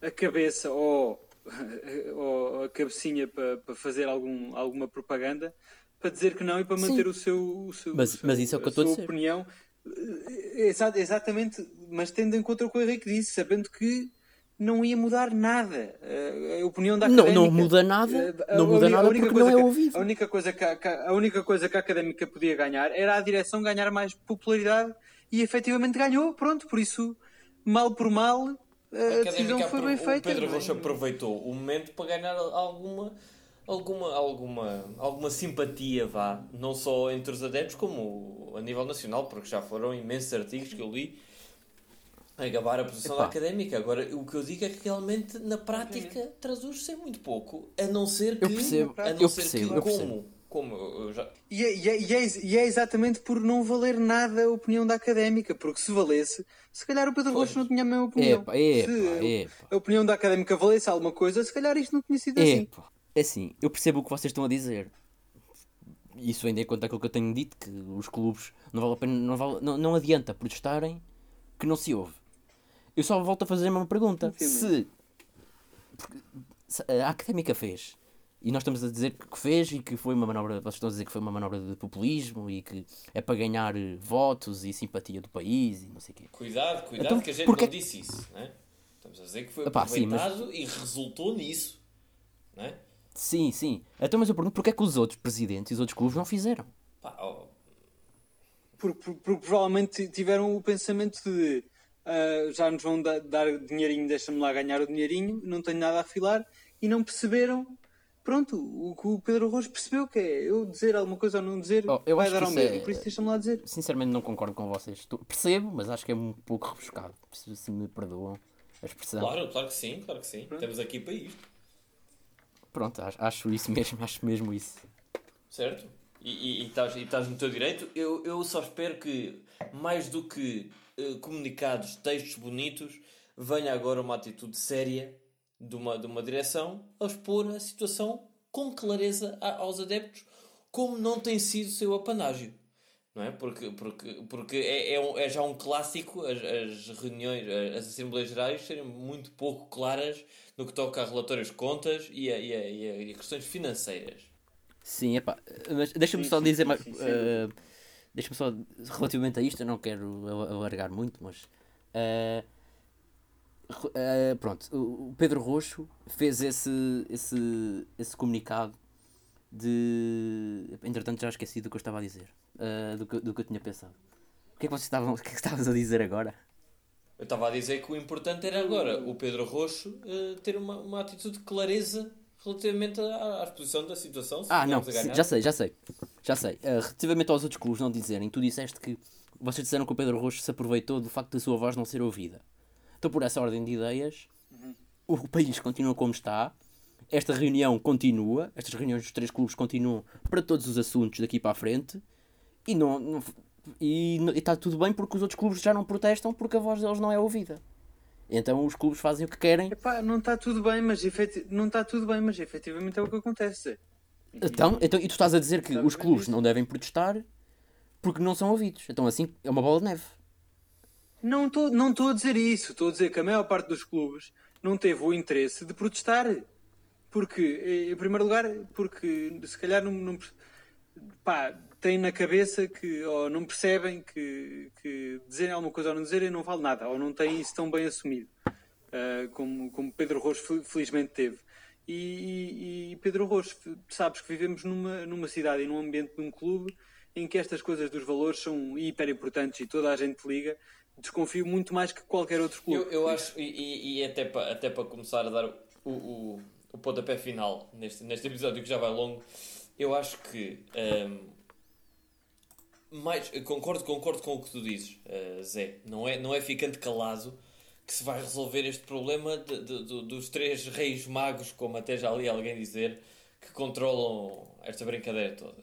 a cabeça ou, ou a cabecinha para, para fazer algum, alguma propaganda para dizer que não e para manter o seu, o seu, mas, seu, mas isso é o que eu estou a dizer. opinião. Eh, Exa exatamente, mas tendo em conta o que o Henrique disse, sabendo que não ia mudar nada. Eh, a opinião da académica... Não, não muda nada, não muda nada porque não é ouvido. A única, coisa que a, a única coisa que a académica podia ganhar era a direção ganhar mais popularidade e efetivamente ganhou, pronto, por isso, mal por mal, a, decisão foi bem feita. O Pedro Rocha aproveitou o momento para ganhar alguma, alguma, alguma, alguma simpatia, vá, não só entre os adeptos, como a nível nacional, porque já foram imensos artigos que eu li a gabar a posição Epá. académica. Agora, o que eu digo é que realmente, na prática, traduz-se muito pouco, a não ser que. Eu percebo, a não eu ser percebo, que, eu percebo. como como eu já... e, é, e, é, e, é, e, é, exatamente por não valer nada a opinião da académica, porque se valesse, se calhar o Pedro Rocha não tinha a mesma opinião. Epa, epa, se epa. a opinião da académica valesse alguma coisa, se calhar isto não tinha sido assim. É assim, eu percebo o que vocês estão a dizer. Isso ainda em conta aquilo que eu tenho dito, que os clubes não vale a pena, não, vale, não, não adianta protestarem que não se ouve. Eu só volto a fazer uma pergunta. Se, se a académica fez e nós estamos a dizer que fez e que foi uma manobra, vocês estão a dizer que foi uma manobra de populismo e que é para ganhar eh, votos e simpatia do país e não sei o quê. Cuidado, cuidado então, que a gente porque... não disse isso, né? Estamos a dizer que foi Epá, aproveitado sim, mas... e resultou nisso, né? Sim, sim. Então, mas eu pergunto, porquê é que os outros presidentes e os outros clubes não fizeram? Pá, oh. porque, porque, porque, provavelmente tiveram o pensamento de uh, já nos vão da, dar dinheirinho, deixa-me lá ganhar o dinheirinho, não tenho nada a afilar, e não perceberam pronto, o que o Pedro Rojo percebeu que é eu dizer alguma coisa ou não dizer oh, vai dar ao mesmo. É... Por isso deixa-me lá dizer. Sinceramente não concordo com vocês. Percebo, mas acho que é um pouco rebuscado. Se me perdoam a expressão. Claro, claro que sim, claro que sim. Pronto. Estamos aqui para isto. Pronto, acho isso mesmo, acho mesmo isso. Certo? E, estás, no teu direito. Eu, eu só espero que, mais do que uh, comunicados, textos bonitos, venha agora uma atitude séria de uma, de uma direção a expor a situação com clareza aos adeptos, como não tem sido seu apanágio. Não é? Porque, porque, porque é, é, é já um clássico as, as, reuniões, as Assembleias Gerais serem muito pouco claras no que toca a relatórios de contas e a, e a, e a, e a questões financeiras. Sim, epá, mas deixa-me só dizer mais. Uh, deixa-me só, relativamente a isto, eu não quero alargar muito, mas. Uh, Uh, pronto, o Pedro Roxo fez esse, esse, esse comunicado de. Entretanto, já esqueci do que eu estava a dizer, uh, do, que, do que eu tinha pensado. O que é que vocês estavam, o que é que estavas a dizer agora? Eu estava a dizer que o importante era agora o Pedro Roxo uh, ter uma, uma atitude de clareza relativamente à, à exposição da situação. ah, não, já sei, já sei. Já sei. Uh, relativamente aos outros clubes não dizerem, tu disseste que. Vocês disseram que o Pedro Roxo se aproveitou do facto da sua voz não ser ouvida. Então, por essa ordem de ideias, uhum. o país continua como está, esta reunião continua, estas reuniões dos três clubes continuam para todos os assuntos daqui para a frente e não, não e, está tudo bem porque os outros clubes já não protestam porque a voz deles não é ouvida. Então os clubes fazem o que querem. Epá, não está tudo bem, mas não está tudo bem, mas efetivamente é o que acontece. Então, então, e tu estás a dizer que os clubes não devem protestar porque não são ouvidos. Então assim é uma bola de neve. Não estou não a dizer isso. Estou a dizer que a maior parte dos clubes não teve o interesse de protestar. Porque, em primeiro lugar, porque se calhar não, não pá, têm na cabeça que ou não percebem que, que dizerem alguma coisa ou não dizerem não vale nada, ou não têm isso tão bem assumido, uh, como, como Pedro Rocha felizmente teve. E, e, Pedro Rocha, sabes que vivemos numa, numa cidade e num ambiente de um clube em que estas coisas dos valores são hiper importantes e toda a gente liga. Desconfio muito mais que qualquer outro clube. Eu, eu acho, e, e até para até para começar a dar o, o, o pontapé final neste, neste episódio que já vai longo, eu acho que um, mais, concordo, concordo com o que tu dizes, uh, Zé. Não é, não é ficando calado que se vai resolver este problema de, de, de, dos três reis magos, como até já li alguém dizer, que controlam esta brincadeira toda.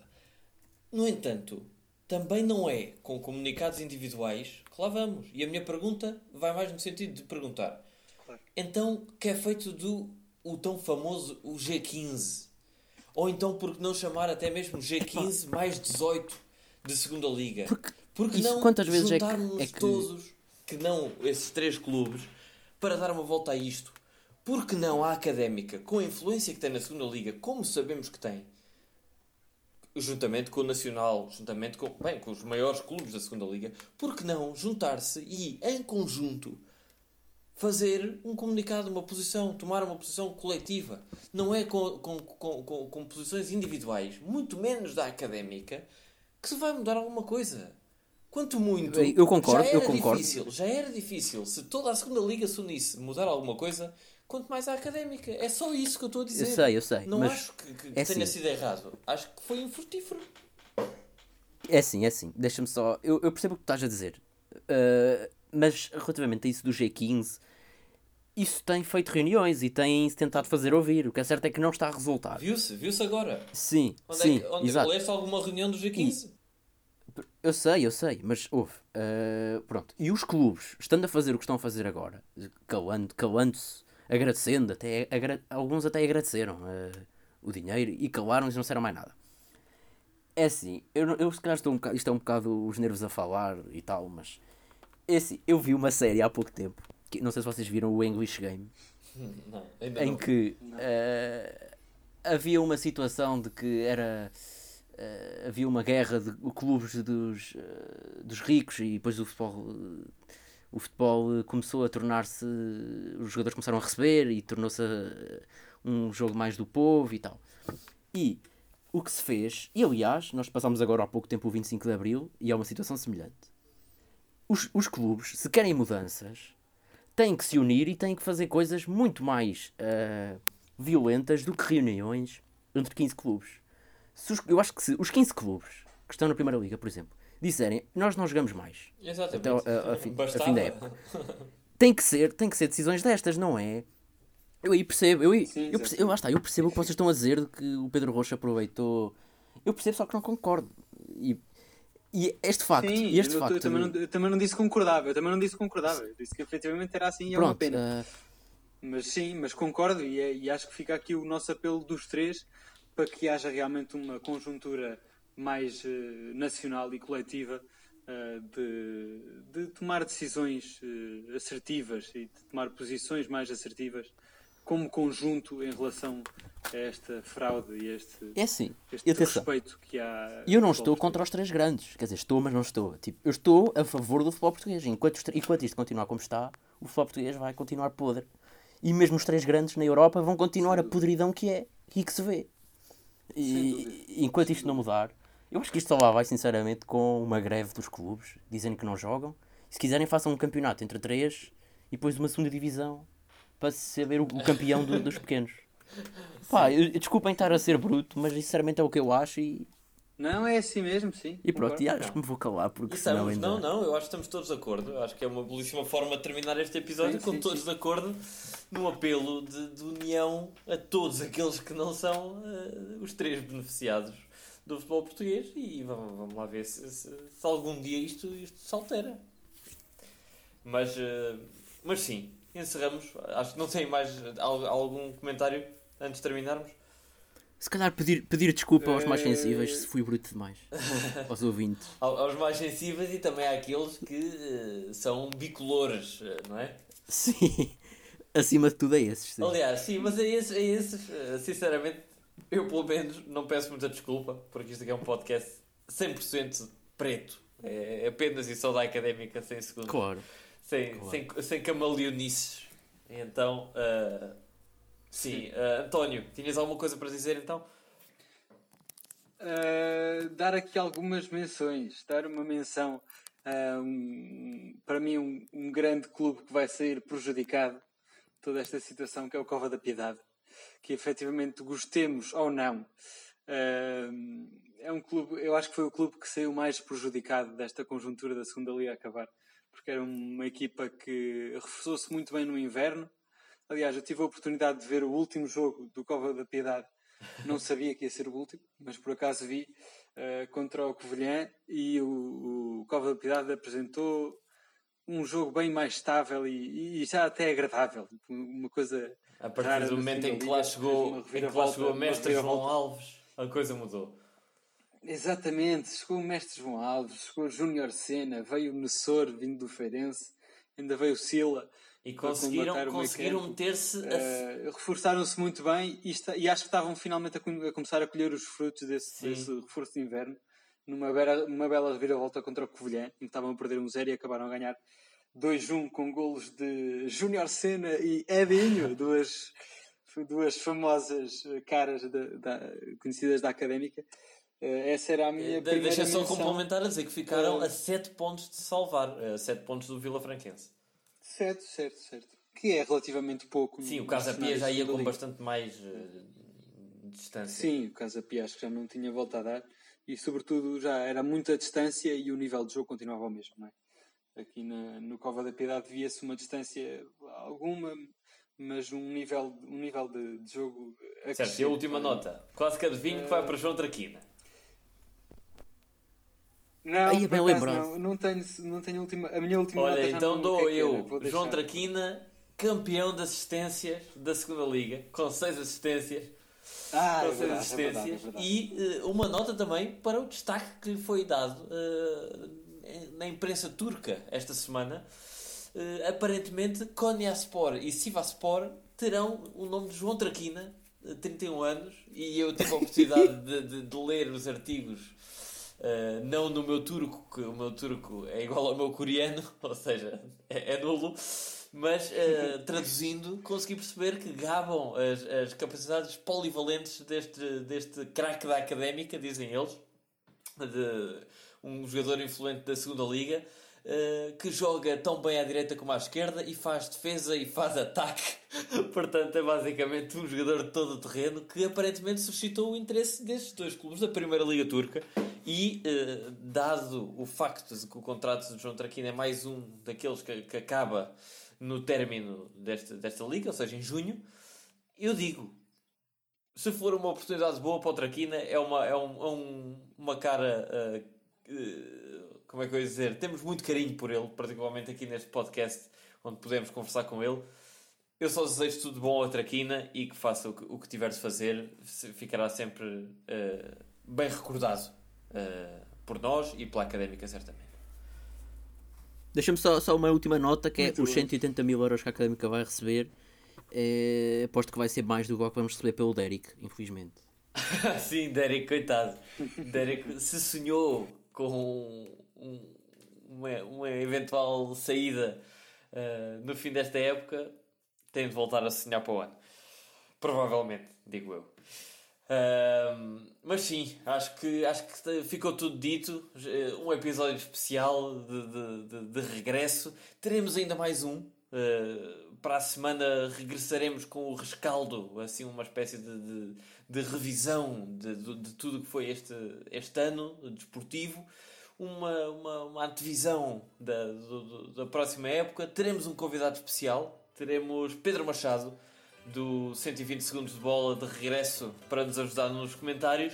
No entanto, também não é com comunicados individuais que lá vamos. E a minha pergunta vai mais no sentido de perguntar: claro. então, que é feito do o tão famoso o G15? Ou então, por que não chamar até mesmo G15 mais 18 de segunda liga? Porque, porque não quantas vezes é que, é que... todos, que não esses três clubes, para dar uma volta a isto? Porque não a académica, com a influência que tem na segunda liga, como sabemos que tem, juntamente com o Nacional, juntamente com, bem, com os maiores clubes da segunda liga, por que não juntar-se e, em conjunto, fazer um comunicado, uma posição, tomar uma posição coletiva. Não é com, com, com, com, com posições individuais, muito menos da académica, que se vai mudar alguma coisa. Quanto muito. Eu concordo, já era eu concordo. Difícil, já era difícil. Se toda a segunda liga se unisse mudar alguma coisa, quanto mais a académica. É só isso que eu estou a dizer. Eu sei, eu sei. Não acho que, que é tenha assim. sido errado. Acho que foi infrutífero. É assim, é assim. Deixa-me só. Eu, eu percebo o que estás a dizer. Uh, mas relativamente a isso do G15, isso tem feito reuniões e tem tentado fazer ouvir. O que é certo é que não está a resultar. Viu-se, viu-se agora. Sim, onde sim. É que, onde exato. leste alguma reunião do G15? E, eu sei, eu sei, mas houve. Uh, pronto. E os clubes, estando a fazer o que estão a fazer agora, calando-se, calando agradecendo, até, agra alguns até agradeceram uh, o dinheiro e calaram-se e não disseram mais nada. É assim, eu, eu se calhar estou um bocado, isto é um bocado os nervos a falar e tal, mas é assim, eu vi uma série há pouco tempo, que, não sei se vocês viram o English Game, não, em que uh, havia uma situação de que era uh, havia uma guerra de clubes dos, uh, dos ricos e depois o futebol o futebol começou a tornar-se os jogadores começaram a receber e tornou-se um jogo mais do povo e tal. E o que se fez e aliás nós passámos agora há pouco tempo o 25 de Abril e é uma situação semelhante. Os, os clubes se querem mudanças têm que se unir e têm que fazer coisas muito mais uh, violentas do que reuniões entre 15 clubes os, eu acho que se os 15 clubes que estão na Primeira Liga, por exemplo, disserem nós não jogamos mais Exatamente. até a, a, a, fim, a fim da época, tem que, ser, tem que ser decisões destas, não é? Eu aí percebo, eu, Sim, eu, percebo, eu, está, eu percebo o que vocês estão a dizer de que o Pedro Rocha aproveitou. Eu percebo, só que não concordo. E, e este facto. Sim, este eu, facto eu, também não, eu também não disse concordava, eu também não disse concordava. Eu disse que efetivamente era assim e é uma pena. Uh... Mas sim, mas concordo e, é, e acho que fica aqui o nosso apelo dos três para que haja realmente uma conjuntura mais uh, nacional e coletiva uh, de, de, tomar decisões assertivas e de tomar posições mais assertivas como conjunto em relação a esta fraude e este, é assim, este respeito que há. Eu não estou contra os três grandes, quer dizer, estou, mas não estou. Tipo, eu estou a favor do futebol português. Enquanto, enquanto isto continuar como está, o futebol português vai continuar podre. E mesmo os três grandes na Europa vão continuar a podridão que é e que se vê. E enquanto isto não mudar, eu acho que isto só lá vai, sinceramente, com uma greve dos clubes, dizendo que não jogam. Se quiserem, façam um campeonato entre três e depois uma segunda divisão para saber o, o campeão do, dos pequenos. Pá, eu, desculpem estar a ser bruto, mas sinceramente é o que eu acho e não, é assim mesmo, sim. E pronto, e acho que me vou calar porque estamos, senão ainda... Não, não, eu acho que estamos todos de acordo. Eu acho que é uma belíssima forma de terminar este episódio sim, com sim, todos sim. de acordo num apelo de, de, união a todos aqueles que não são uh, os três beneficiados do futebol português e vamos, vamos lá ver se, se, se, algum dia isto, isto se altera. Mas, uh, mas sim, encerramos. Acho que não tem mais algum comentário antes de terminarmos. Se calhar pedir, pedir desculpa aos mais sensíveis se fui bruto demais. aos ouvintes. aos mais sensíveis e também àqueles que uh, são bicolores, não é? Sim. Acima de tudo é esses. Sim. Aliás, sim, mas a esses, a esses, eh, sinceramente, eu pelo menos não peço muita desculpa, porque isto aqui é um podcast 100% preto. É apenas e só da académica, sem segundos. Claro. Sem, claro. sem, sem camaleonices. Então. Uh, Sim, uh, António, tinhas alguma coisa para dizer então? Uh, dar aqui algumas menções, dar uma menção a um, para mim um, um, grande clube que vai sair prejudicado toda esta situação que é o Cova da Piedade, que efetivamente gostemos ou não, uh, é um clube, eu acho que foi o clube que saiu mais prejudicado desta conjuntura da segunda liga a acabar, porque era uma equipa que reforçou-se muito bem no inverno. Aliás, eu tive a oportunidade de ver o último jogo do Cova da Piedade. Não sabia que ia ser o último, mas por acaso vi uh, contra o Covilhã e o, o Cova da Piedade apresentou um jogo bem mais estável e, e já até agradável. Uma coisa. A partir do momento em que lá chegou, em que lá chegou a mestre João Alves, a coisa mudou. Exatamente, chegou o mestre João Alves, chegou o Júnior Senna, veio o Nessor vindo do Feirense, ainda veio o Sila. E conseguiram, conseguiram meter-se. Uh, Reforçaram-se muito bem e, está, e, acho que estavam finalmente a, a, começar a colher os frutos desse, desse reforço de inverno. Numa bela, uma bela reviravolta contra o Covilhã, em que estavam a perder um zero e acabaram a ganhar 2-1 com golos de Júnior Senna e Edinho, duas, duas famosas caras conhecidas da académica. Eh, essa era a minha de, primeira Deixa só complementar a dizer que ficaram uh, a 7 pontos de salvar, a 7 pontos do Vila Franquense. Certo, certo, certo. Que é relativamente pouco. Sim, o Casa Pia já ia com bastante mais uh, distância. Sim, o Casa Pia acho que já não tinha volta a dar e sobretudo já era muita distância e o nível de jogo continuava o mesmo, não é? Aqui na, no Cova da Piedade via-se uma distância alguma, mas um nível, um nível de, de jogo. Certo, e a última nota: quase que adivinho uh, que vai para João Traquina. Não, Aí, bem lembrado. Não, não, tenho, não tenho última, a minha última Olha, então dou eu, João Traquina, campeão de assistências da segunda Liga, com 6 assistências. Ah, com é verdade, assistências. É verdade, é verdade. E uh, uma nota também para o destaque que lhe foi dado uh, na imprensa turca esta semana. Uh, aparentemente, Konyaspor e Sivaspor terão o nome de João Traquina, 31 anos, e eu tive a oportunidade de, de, de ler os artigos Uh, não no meu turco, que o meu turco é igual ao meu coreano, ou seja, é, é nulo, mas uh, traduzindo, consegui perceber que gabam as, as capacidades polivalentes deste, deste craque da académica, dizem eles, de um jogador influente da segunda liga, uh, que joga tão bem à direita como à esquerda e faz defesa e faz ataque. Portanto, é basicamente um jogador de todo o terreno que aparentemente suscitou o interesse destes dois clubes da Primeira Liga Turca. E, uh, dado o facto de que o contrato de João Traquina é mais um daqueles que, que acaba no término desta, desta liga, ou seja, em junho, eu digo, se for uma oportunidade boa para o Traquina, é uma, é um, é um, uma cara. Uh, uh, como é que eu ia dizer? Temos muito carinho por ele, particularmente aqui neste podcast, onde podemos conversar com ele. Eu só desejo tudo bom ao Traquina e que faça o que, o que tiver de fazer, ficará sempre bem recordado uh, por nós e pela académica, certamente. Deixa-me só, só uma última nota que é Muito os 180 mil euros que a académica vai receber. É, aposto que vai ser mais do que vamos receber pelo Derek, infelizmente. Sim, Derek, coitado. Derek se sonhou com um, uma, uma, eventual saída uh, no fim desta época, tem de voltar a sonhar para o ano. Provavelmente, digo eu. Mas sim, acho que, acho que ficou tudo dito. Um episódio especial de, de, de, de regresso. Teremos ainda mais um. Uh, para a semana regressaremos com o rescaldo, assim, uma espécie de, de, revisão de tudo que foi este, este ano desportivo uma, uma, uma antevisão da, do, da próxima época. Teremos um convidado especial, teremos Pedro Machado, do 120 Segundos de Bola, de regresso para nos ajudar nos comentários.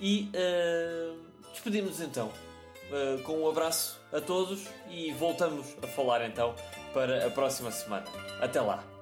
E uh, despedimos-nos então uh, com um abraço a todos e voltamos a falar então para a próxima semana. Até lá!